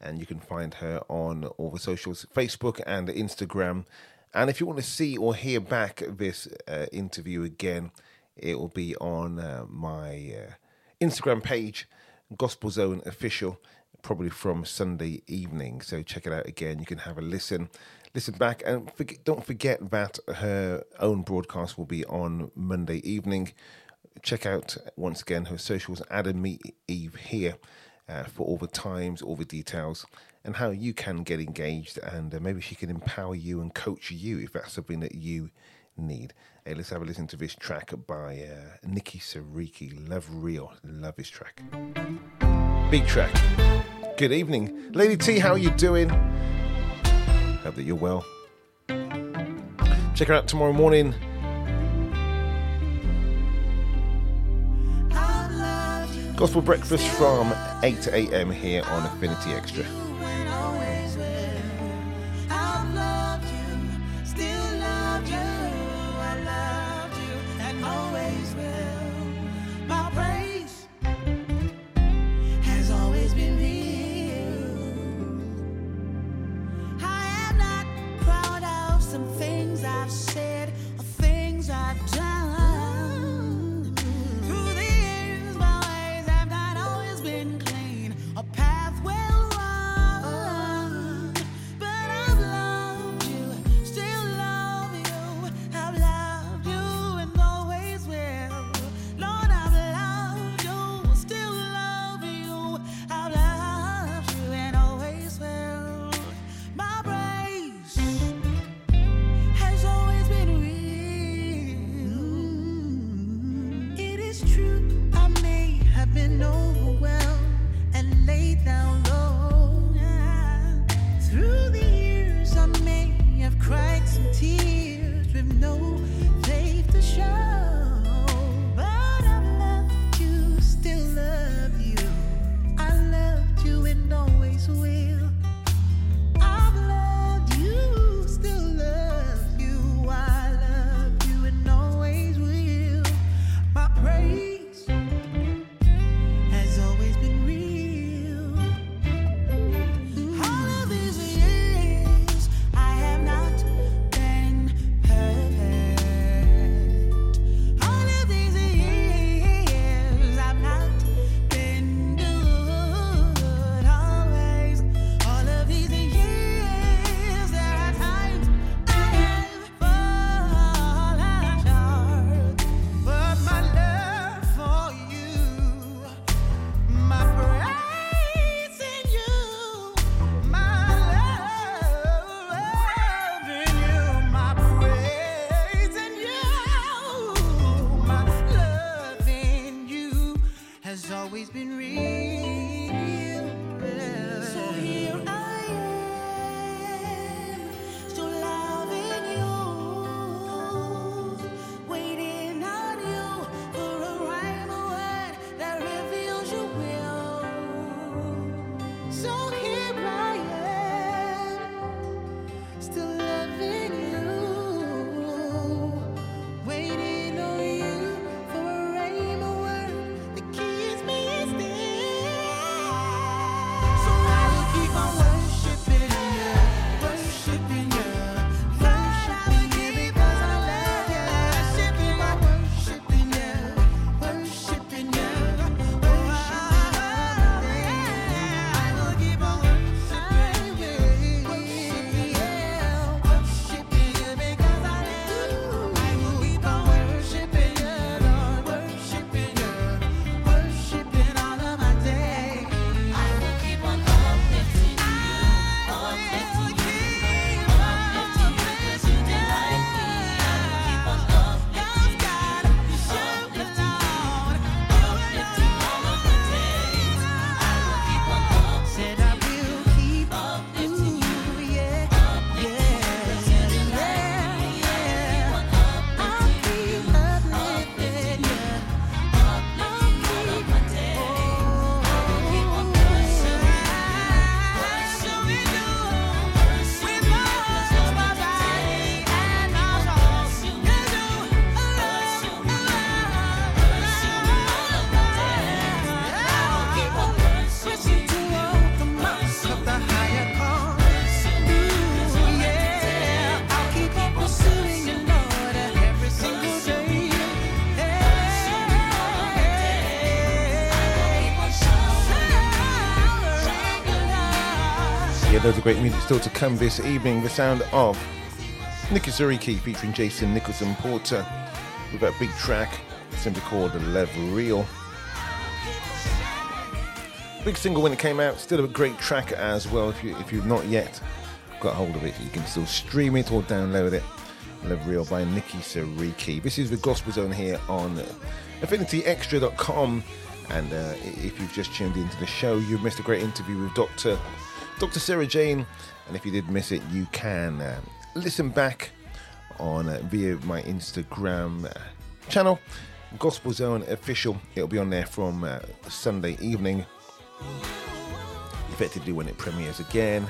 and you can find her on all the socials, Facebook and Instagram. And if you want to see or hear back this uh, interview again, it will be on uh, my uh, Instagram page, Gospel Zone Official, probably from Sunday evening. So check it out again. You can have a listen, listen back, and forget, don't forget that her own broadcast will be on Monday evening. Check out once again her socials, Adam Meet Eve here. Uh, for all the times, all the details, and how you can get engaged, and uh, maybe she can empower you and coach you if that's something that you need. Hey, let's have a listen to this track by uh, Nikki Sariki. Love Real. Love this track. Big track. Good evening. Lady T, how are you doing? Hope that you're well. Check her out tomorrow morning. Gospel breakfast from 8 to 8 a.m. here on Affinity Extra. Loads of great music still to come this evening. The sound of Nicky Zariki featuring Jason Nicholson Porter with that big track simply called Love Real. Big single when it came out, still a great track as well. If you if you've not yet got hold of it, you can still stream it or download it. Love Real by Nicky Sariki. This is the Gospel Zone here on AffinityExtra.com. And uh, if you've just tuned into the show, you've missed a great interview with Dr. Dr. Sarah Jane. And if you did miss it, you can uh, listen back on uh, via my Instagram uh, channel, Gospel Zone Official. It'll be on there from uh, Sunday evening, effectively when it premieres again.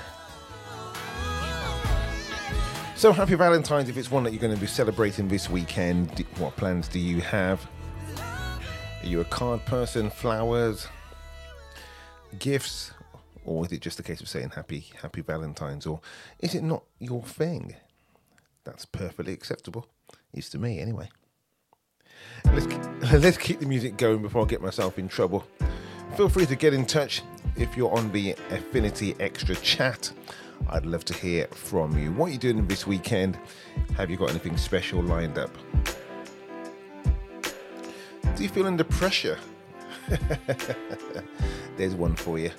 So happy Valentine's if it's one that you're going to be celebrating this weekend. What plans do you have? Are you a card person, flowers, gifts, or is it just a case of saying happy happy Valentine's or is it not your thing? That's perfectly acceptable. Is to me anyway. Let's keep, let's keep the music going before I get myself in trouble. Feel free to get in touch if you're on the Affinity Extra chat. I'd love to hear from you. What are you doing this weekend? Have you got anything special lined up? Do you feel under pressure? There's one for you.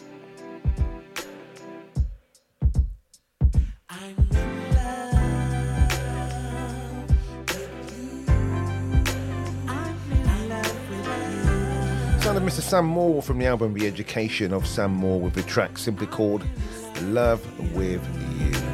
Mr. Sam Moore from the album The Education of Sam Moore with the track simply called Love with You.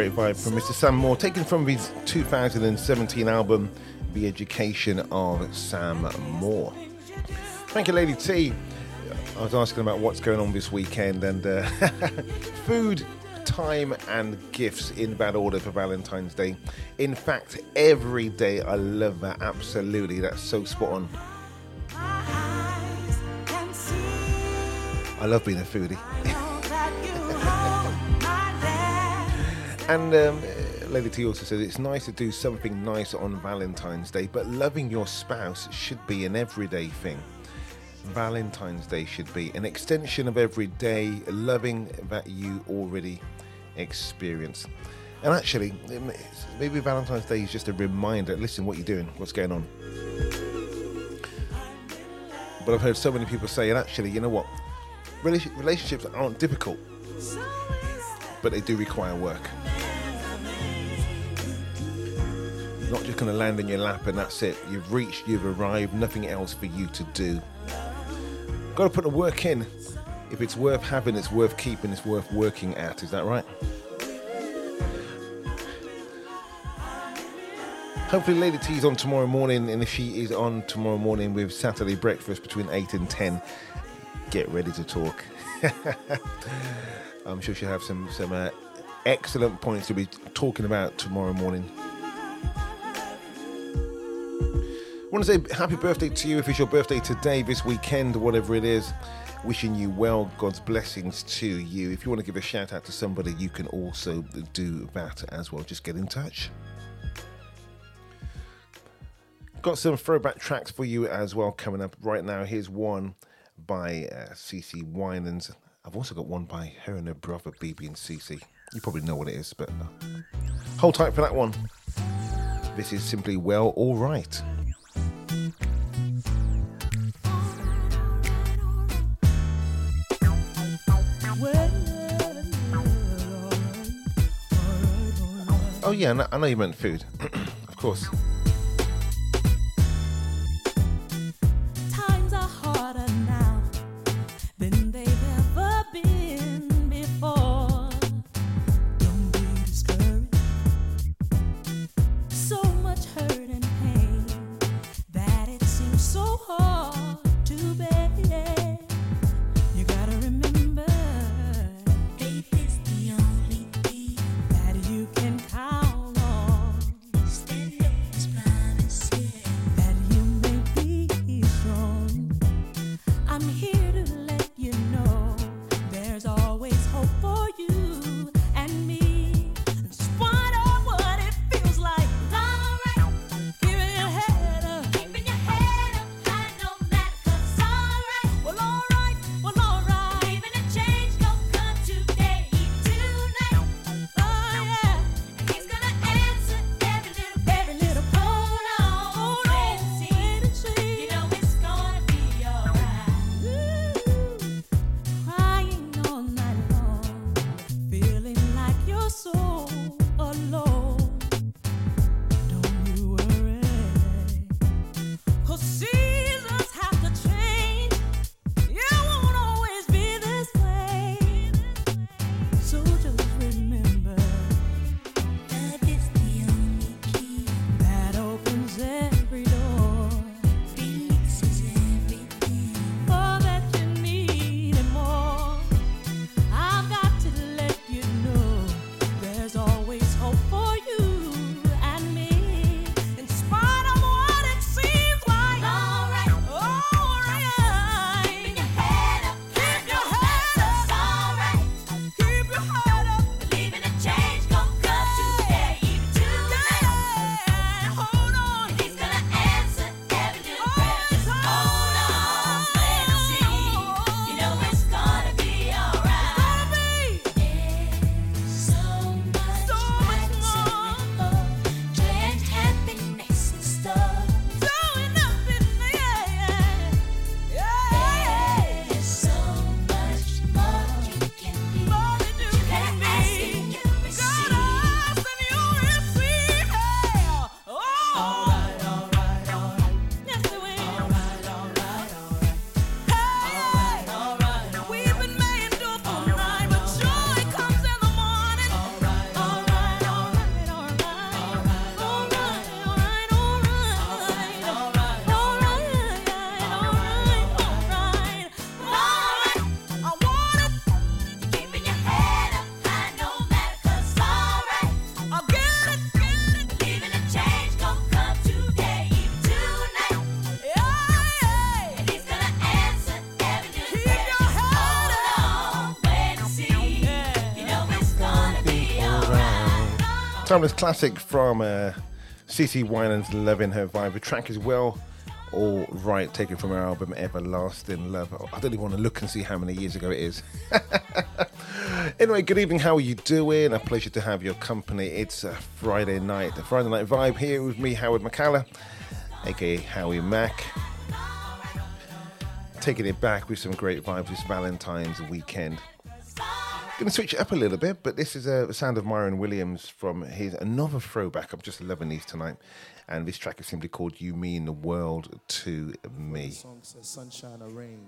Great vibe from Mr. Sam Moore, taken from his 2017 album, The Education of Sam Moore. Thank you, Lady T. I was asking about what's going on this weekend and uh, food, time, and gifts in bad order for Valentine's Day. In fact, every day I love that. Absolutely, that's so spot on. I love being a foodie. And um, uh, Lady T also says it's nice to do something nice on Valentine's Day, but loving your spouse should be an everyday thing. Valentine's Day should be an extension of every day, loving that you already experience. And actually, maybe Valentine's Day is just a reminder listen, what you're doing, what's going on. But I've heard so many people say, and actually, you know what? Relationships aren't difficult, but they do require work. It's not just going to land in your lap and that's it. You've reached, you've arrived, nothing else for you to do. Got to put the work in. If it's worth having, it's worth keeping, it's worth working at. Is that right? Hopefully, Lady T's on tomorrow morning, and if she is on tomorrow morning with Saturday breakfast between 8 and 10, get ready to talk. I'm sure she'll have some, some uh, excellent points to be talking about tomorrow morning. I want to say happy birthday to you if it's your birthday today, this weekend, whatever it is. Wishing you well, God's blessings to you. If you want to give a shout out to somebody, you can also do that as well. Just get in touch. Got some throwback tracks for you as well coming up right now. Here's one by uh, CeCe Winans. I've also got one by her and her brother BeBe and CeCe. You probably know what it is, but uh, hold tight for that one. This is simply well, all right. Oh yeah, I know- I know you meant food, of course. Timeless classic from uh, CeCe Winans, Loving Her Vibe. The track is well, all right, taken from her album Everlasting Love. I don't even want to look and see how many years ago it is. anyway, good evening. How are you doing? A pleasure to have your company. It's a Friday night, the Friday night vibe here with me, Howard McCalla, aka Howie Mack. Taking it back with some great vibes this Valentine's weekend. Going to switch it up a little bit, but this is uh, a sound of Myron Williams from his another throwback. I'm just loving these tonight, and this track is simply called "You Mean the World to Me." The song says, "Sunshine or rain,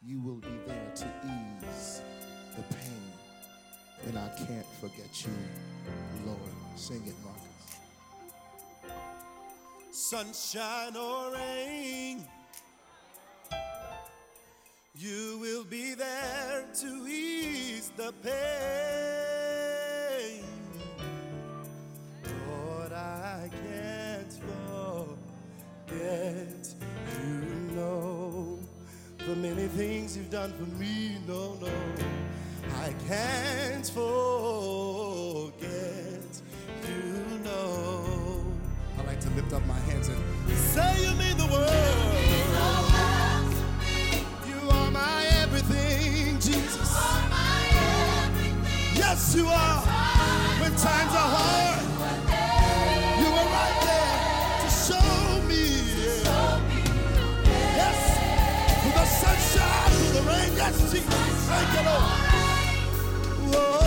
you will be there to ease the pain, and I can't forget you, Lord." Sing it, Marcus. Sunshine or rain. You will be there to ease the pain. Lord, I can't forget you know the many things you've done for me. No, no, I can't forget you know. I like to lift up my hands and say you mean the world. yes, you are. When times are hard, you were right there to show me. Yes, through the sunshine, through the rain, yes, Jesus. Thank you, Lord. Whoa.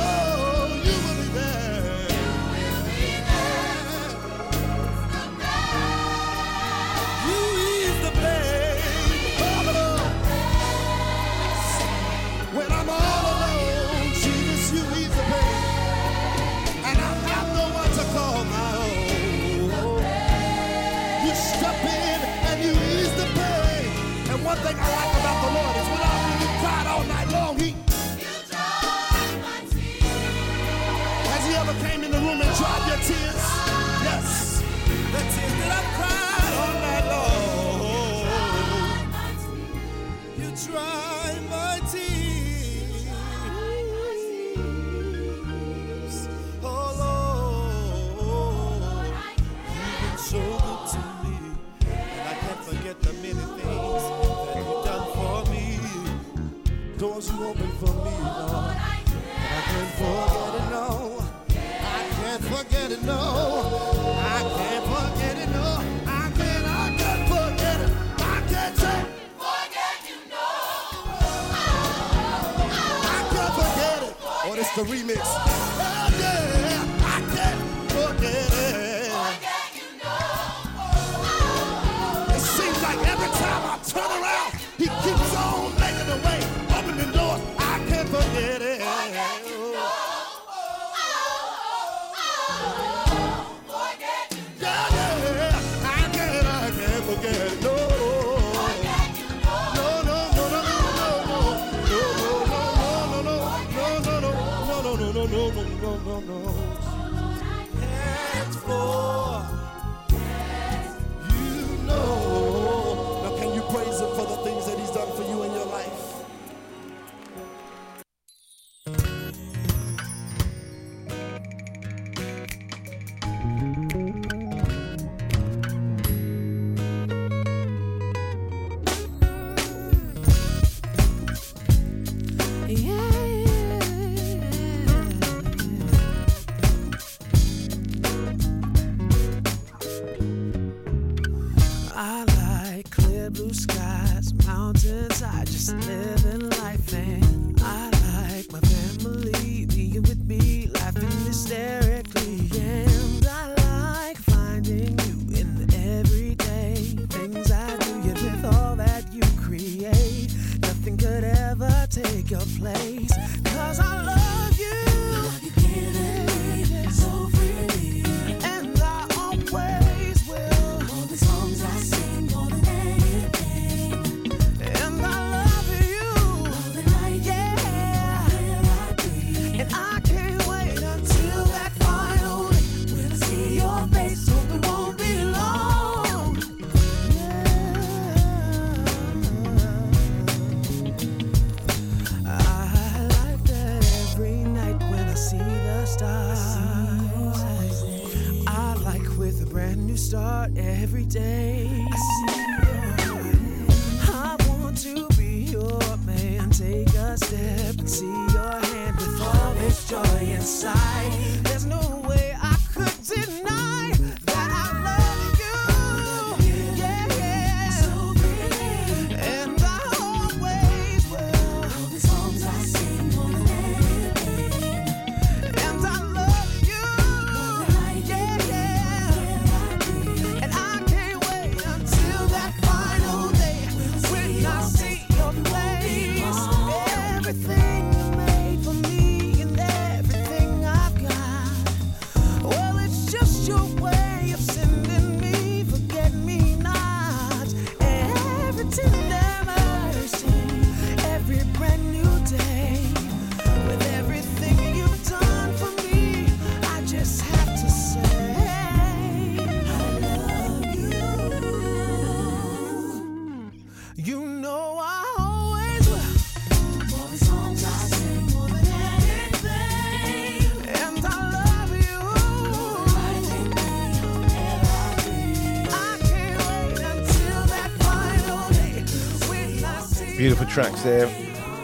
Tracks there.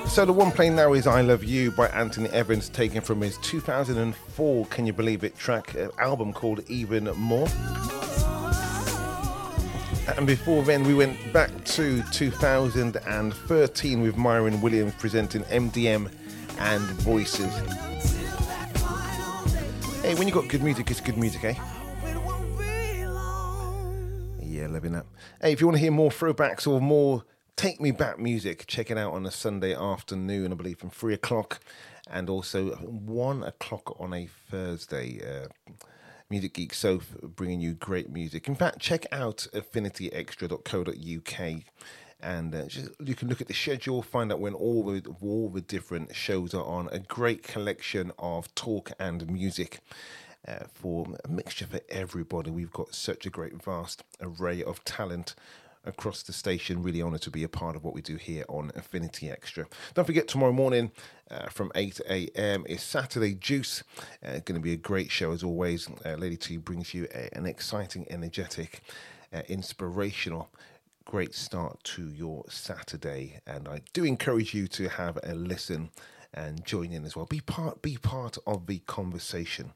So the one playing now is "I Love You" by Anthony Evans, taken from his 2004 "Can You Believe It" track uh, album called "Even More." And before then, we went back to 2013 with Myron Williams presenting MDM and Voices. Hey, when you got good music, it's good music, eh? Yeah, loving that. Hey, if you want to hear more throwbacks or more take me back music, check it out on a Sunday afternoon, I believe, from three o'clock and also one o'clock on a Thursday. Uh, Music Geek Soph bringing you great music. In fact, check out affinityextra.co.uk and uh, just, you can look at the schedule, find out when all the all the different shows are on. A great collection of talk and music. Uh, for a mixture for everybody. We've got such a great, vast array of talent across the station. Really honoured to be a part of what we do here on Affinity Extra. Don't forget, tomorrow morning uh, from 8 a.m. is Saturday Juice. Uh, going to be a great show as always. Uh, Lady T brings you a, an exciting, energetic, uh, inspirational great start to your Saturday, and I do encourage you to have a listen and join in as well. Be part, be part of the conversation.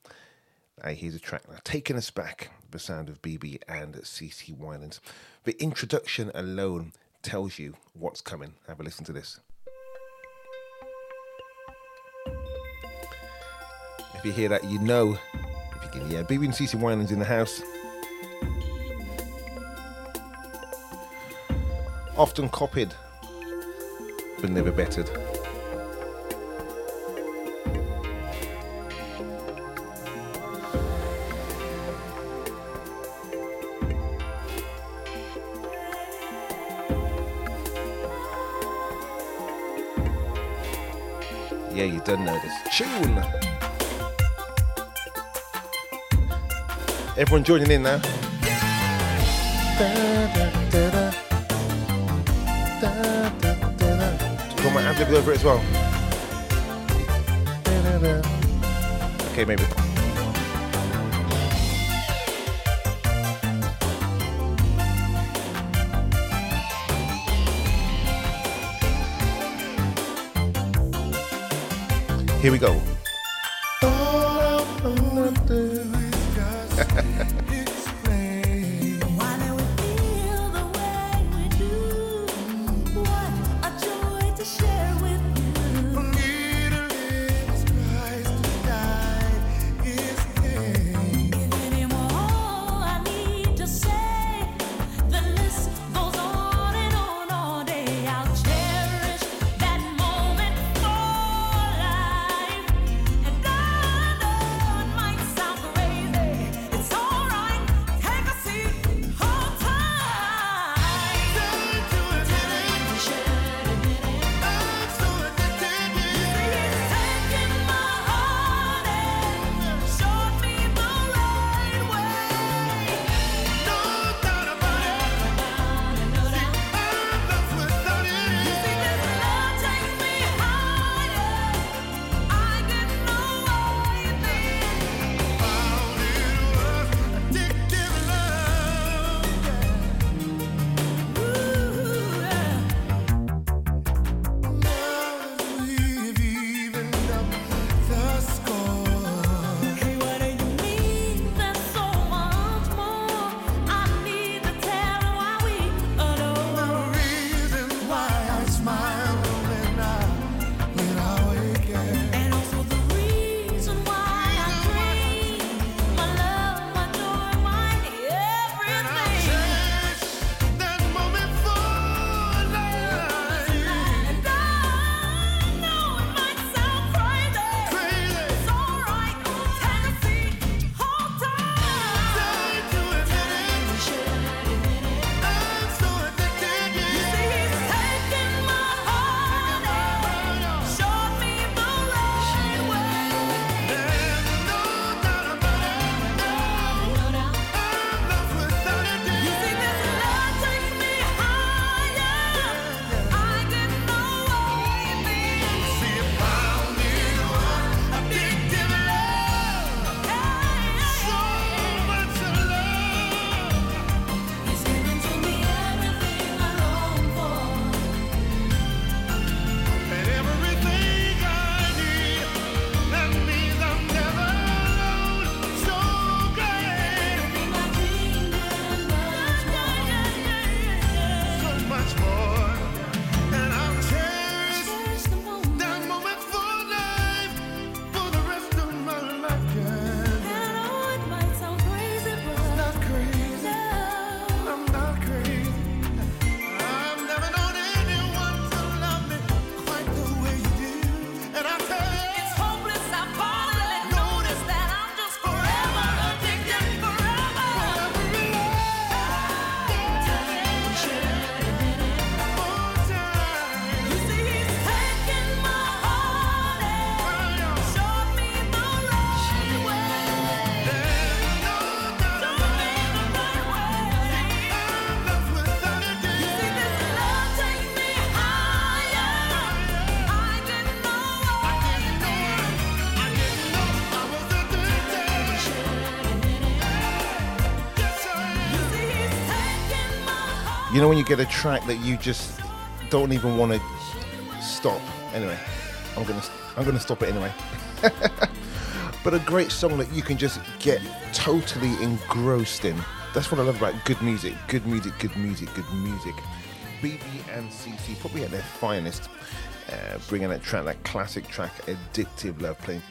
Hey, here's a track now, taking us back. The sound of BeBe and CeCe Winans. The introduction alone tells you what's coming. Have a listen to this. If you hear that, you know. If you can, yeah, BeBe and CeCe Winans in the house. often copied, but never bettered. Don't know this tune. Everyone joining in now. Got my ad over it as well. Okay, maybe. Here we go. You know when you get a track that you just don't even want to stop. Anyway, I'm gonna I'm gonna stop it anyway. but a great song that you can just get totally engrossed in. That's what I love about good music. Good music, good music, good music. BeBe and CeCe probably at their finest, uh, bringing that track, that classic track, "Addictive Love," playing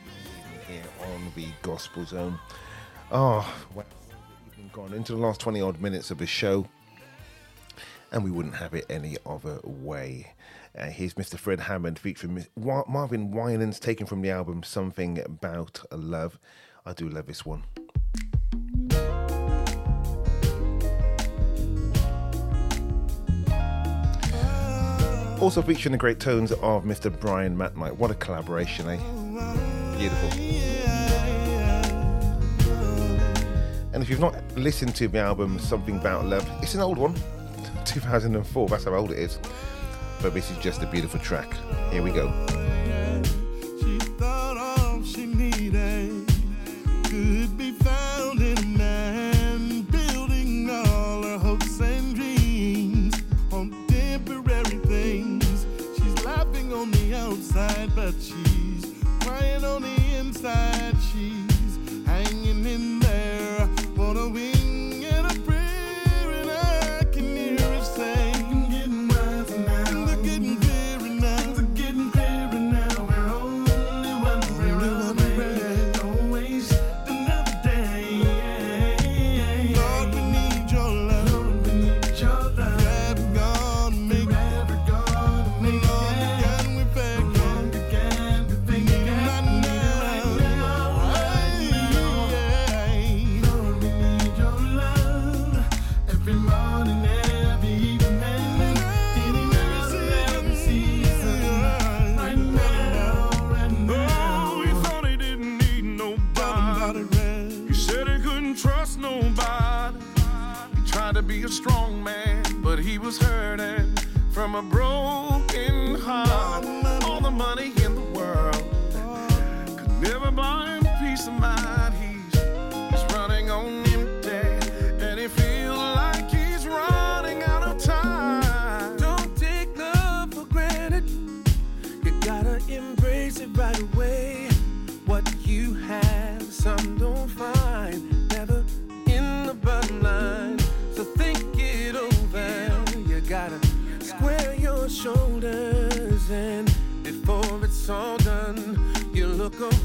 here on the Gospel Zone. Oh, wow. Gone into the last 20 odd minutes of the show, and we wouldn't have it any other way. Uh, here's Mr. Fred Hammond featuring Wa- Marvin Winans, taken from the album Something About Love. I do love this one. Also featuring the great tones of Mr. Brian McKnight. What a collaboration, eh? Beautiful. And if you've not listened to the album Something About Love, it's an old one, 2004. That's how old it is. But this is just a beautiful track. Here we go.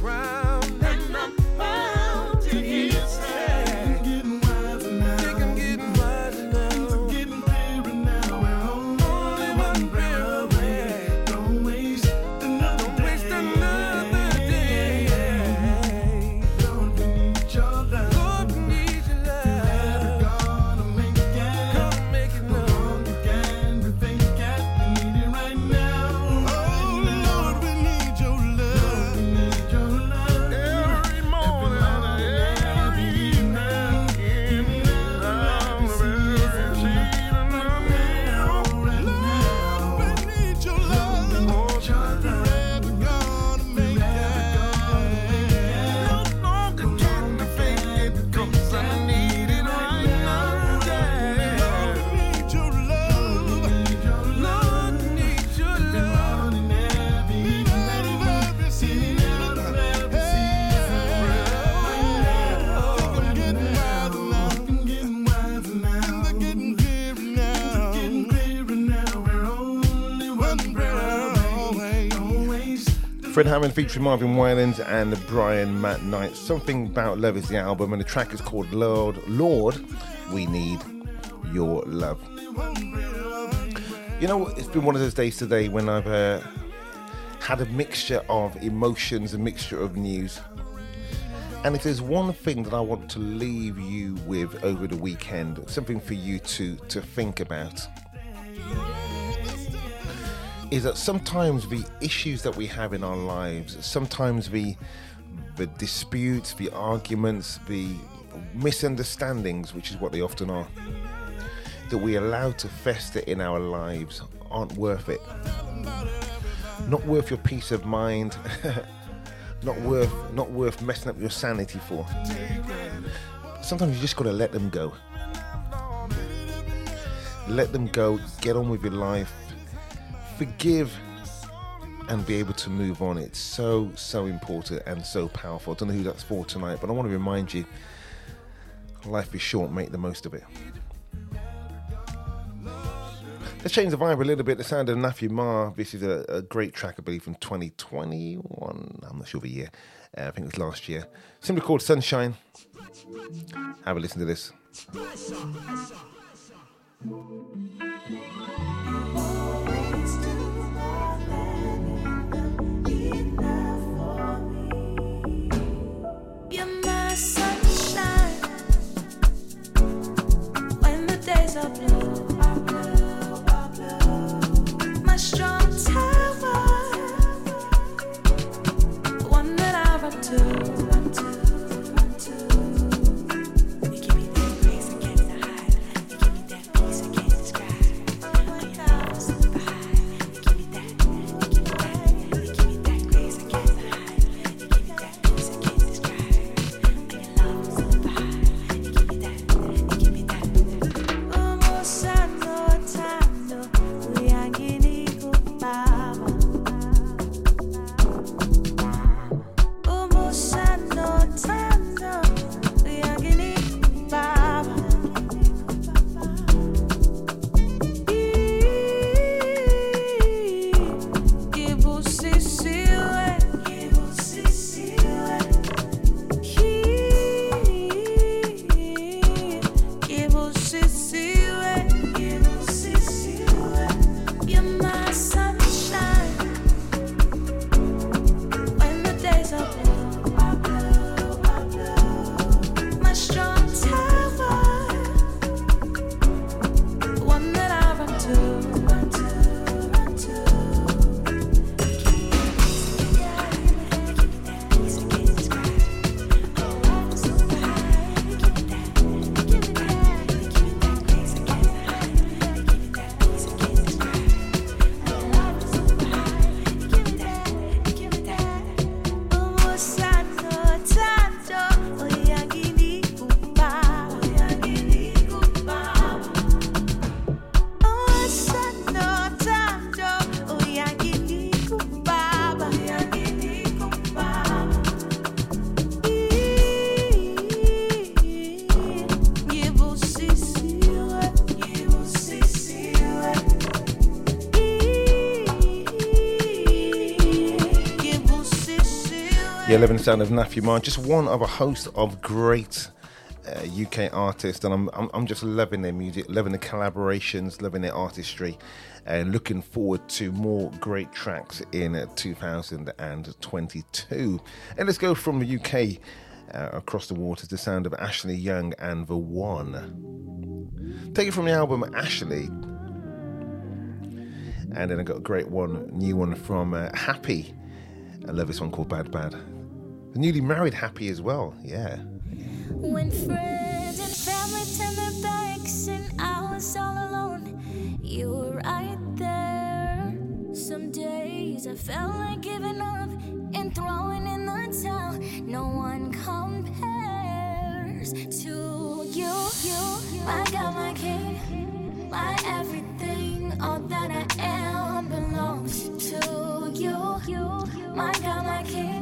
Around Fred Hammond featuring Marvin Winans and Brian McKnight. Something About Love is the album, and the track is called Lord, Lord, We Need Your Love. You know, it's been one of those days today when I've uh, had a mixture of emotions, a mixture of news. And if there's one thing that I want to leave you with over the weekend, something for you to, to think about, is that sometimes the issues that we have in our lives, sometimes the the disputes, the arguments, the misunderstandings, which is what they often are, that we allow to fester in our lives aren't worth it. Not worth your peace of mind. not worth not worth messing up your sanity for. Sometimes you just gotta let them go. let them go, get on with your life, forgive, and be able to move on. It's so, so important and so powerful. I don't know who that's for tonight, but I want to remind you life is short, make the most of it. Let's change the vibe a little bit. The sound of Nafi Ma. This is a, a great track, I believe, from 2021. I'm not sure the year. Uh, I think it was last year. Simply called Sunshine. Have a listen to this. When 11 sound of Nafi Man, just one of a host of great uh, UK artists, and I'm, I'm, I'm just loving their music, loving the collaborations, loving their artistry, and looking forward to more great tracks in uh, 2022. And let's go from the UK uh, across the waters, the sound of Ashley Young and the One. Take it from the album Ashley. And then I got a great one, new one from uh, Happy. I love this one called Bad Bad. The newly married Happy as well, yeah. When friends and family turned their backs and I was all alone, you were right there. Some days I felt like giving up and throwing in the towel. No one compares to you. You, my God, my my everything, all that I am belongs to you. You, my my King.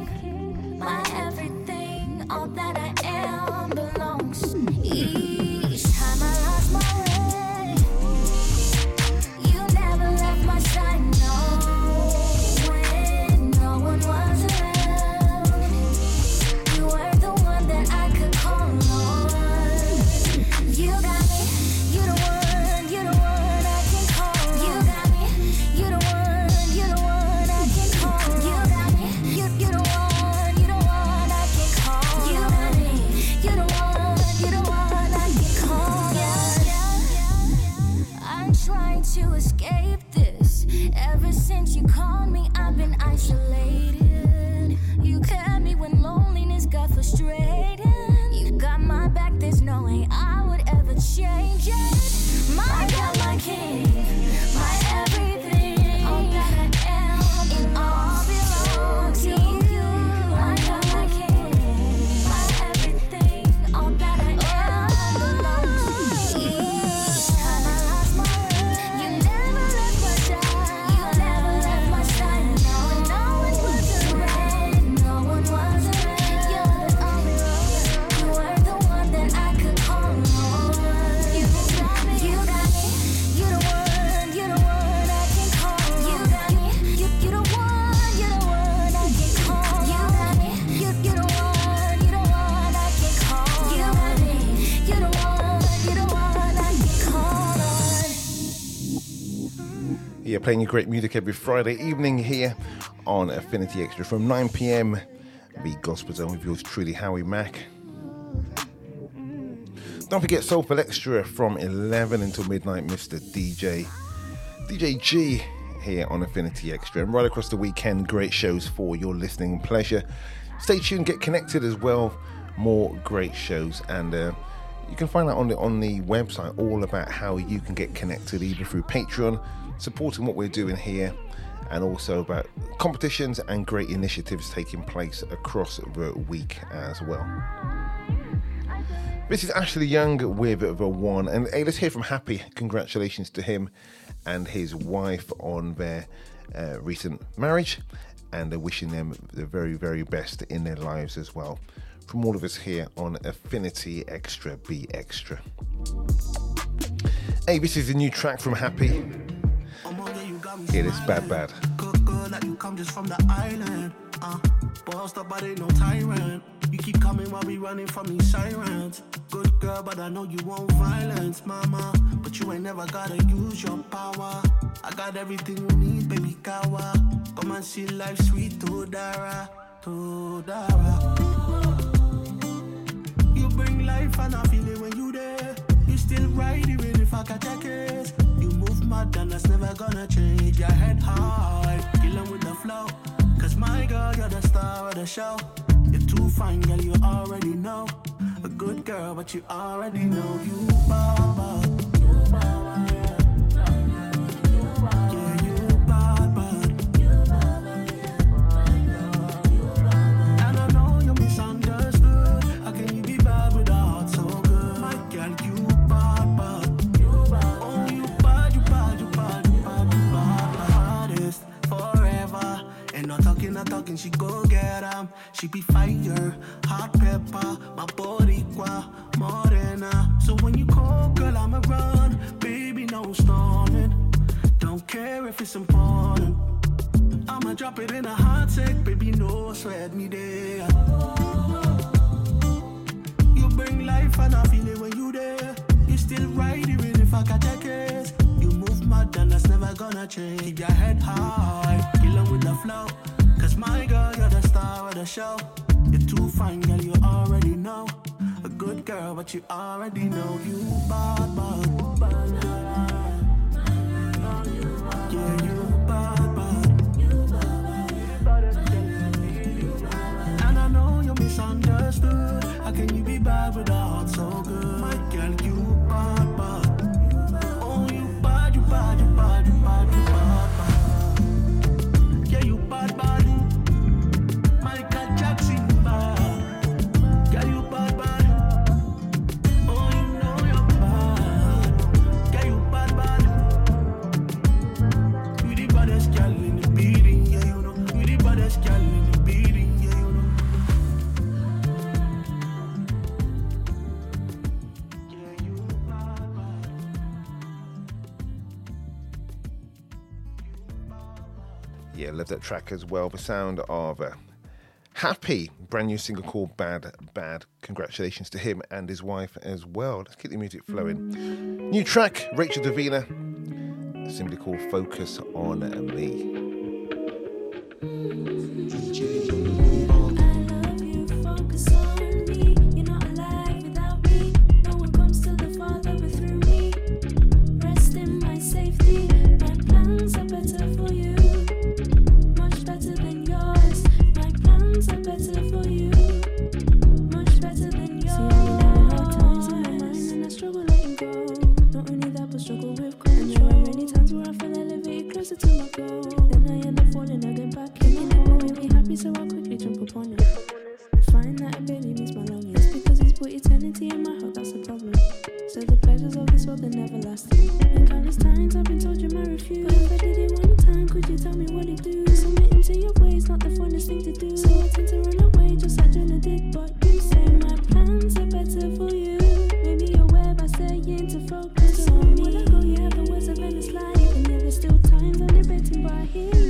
Yeah, playing you great music every Friday evening here on Affinity Extra from 9 pm. The Gospel Zone with yours truly, Howie Mack. Don't forget Soulful Extra from 11 until midnight, Mr. DJ. DJ G here on Affinity Extra. And right across the weekend, great shows for your listening pleasure. Stay tuned, get connected as well. More great shows. And uh, you can find out on the, on the website all about how you can get connected, either through Patreon, supporting what we're doing here, and also about competitions and great initiatives taking place across the week as well. This is Ashley Young with the one, and hey, let's hear from Happy. Congratulations to him and his wife on their uh, recent marriage, and wishing them the very, very best in their lives as well. From all of us here on Affinity Extra, Be Extra. Hey, this is a new track from Happy. It is bad, bad. Like you come just from the island. Uh. You keep coming while we running from these sirens. Good girl, but I know you want violence, mama. But you ain't never gotta use your power. I got everything you need, baby kawa. Come and see life sweet. You bring life and I feel it when you there. You still even if I catch a case. You mad and that's never gonna change. Your head high, killing with the flow. Cause my girl, you're the star of the show. You're too fine, girl, you already know. A good girl, but you already know you bad, not talking, she go get 'em. She be fire, hot pepper, my body qua morena. So when you call, girl, I'ma run. Baby, no stalling. Don't care if it's important. I'ma drop it in a hot sec, baby, no sweat me there. You bring life and I feel it when you there. You still ride even if I catch a case. You move mad and that's never gonna change. Keep your head high, killing with the flow. Cause my girl, you're the star of the show. You're too fine, girl, you already know. A good girl, but you already know you bad, bad. Yeah, you bad, bad. And I know you're misunderstood. How can you be bad with a heart so good? That track as well. The sound of uh, Happy, brand new single called Bad Bad. Congratulations to him and his wife as well. Let's keep the music flowing. New track, Rachel Davina, simply called Focus on Me. So I quickly jump upon it. Find that it barely means my longings because he's put eternity in my heart. That's the problem. So the pleasures of this world are never lasting. And countless times I've been told you my refuse. But if I did it one time, could you tell me what it do? Submitting to your ways, not the funnest thing to do. So I tend to run away, just like Jonah did. But you say my plans are better for you. Maybe you're aware by saying to focus on me. When I go, you have the words of endless life. And yeah, there's still times I'm debating, but I hear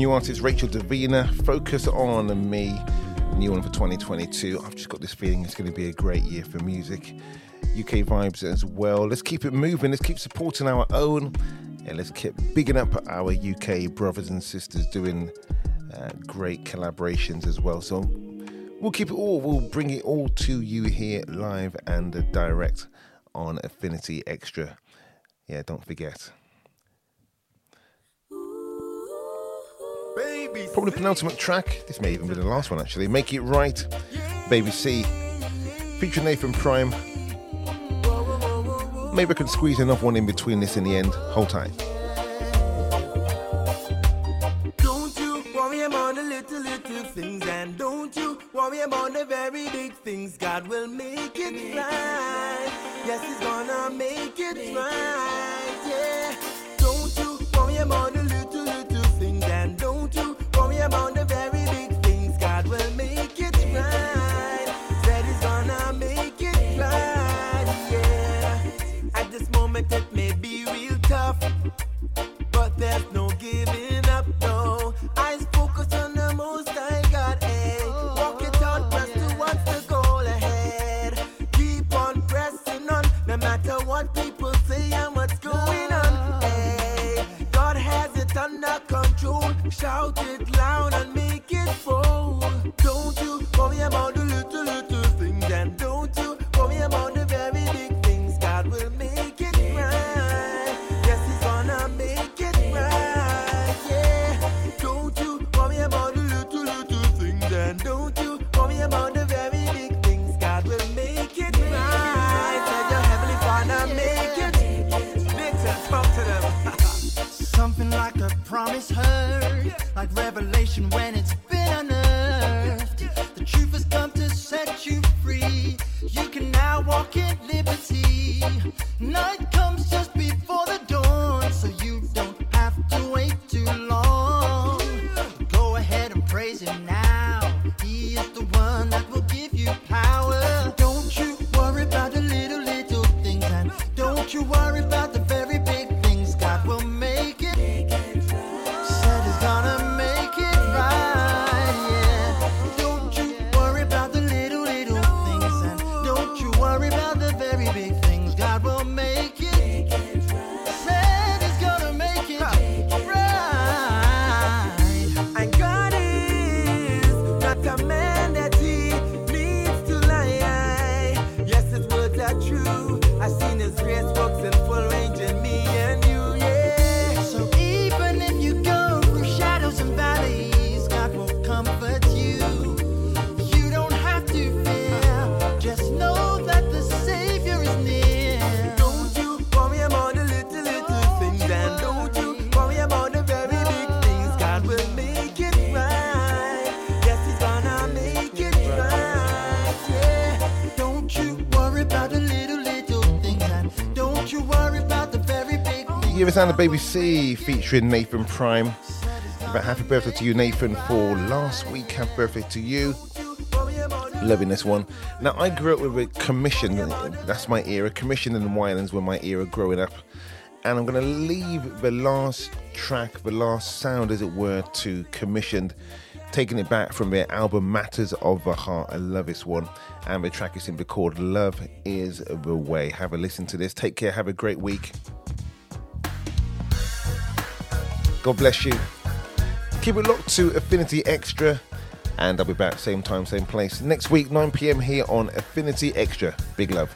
new artist Rachel Davina, Focus on Me, new one for 2022. I've just got this feeling it's going to be a great year for music. UK vibes as well. Let's keep it moving, let's keep supporting our own, and let's keep bigging up our UK brothers and sisters doing uh, great collaborations as well. So we'll keep it all, we'll bring it all to you here live and direct on Affinity Extra. Yeah, don't forget. Probably penultimate track. This may even be the last one actually. Make it right, Baby C. Featuring Nathan Prime. Maybe I can squeeze another one in between this and the end. Hold tight. Don't you worry about the little, little things, and don't you worry about the very big things. God will make it right. Yes, He's gonna make it right. Yeah. Don't you worry about about the very Shout it loud and revelation when us the Baby C featuring Nathan Prime. A happy birthday to you, Nathan, for last week. Happy birthday to you. Loving this one. Now, I grew up with a commission. That's my era. Commissioned and Winans were my era growing up. And I'm going to leave the last track, the last sound, as it were, to commissioned. Taking it back from their album Matters of the Heart. I love this one. And the track is simply called Love is the Way. Have a listen to this. Take care. Have a great week. God bless you. Keep it locked to Affinity Extra, and I'll be back same time, same place next week, 9 p.m. here on Affinity Extra. Big love.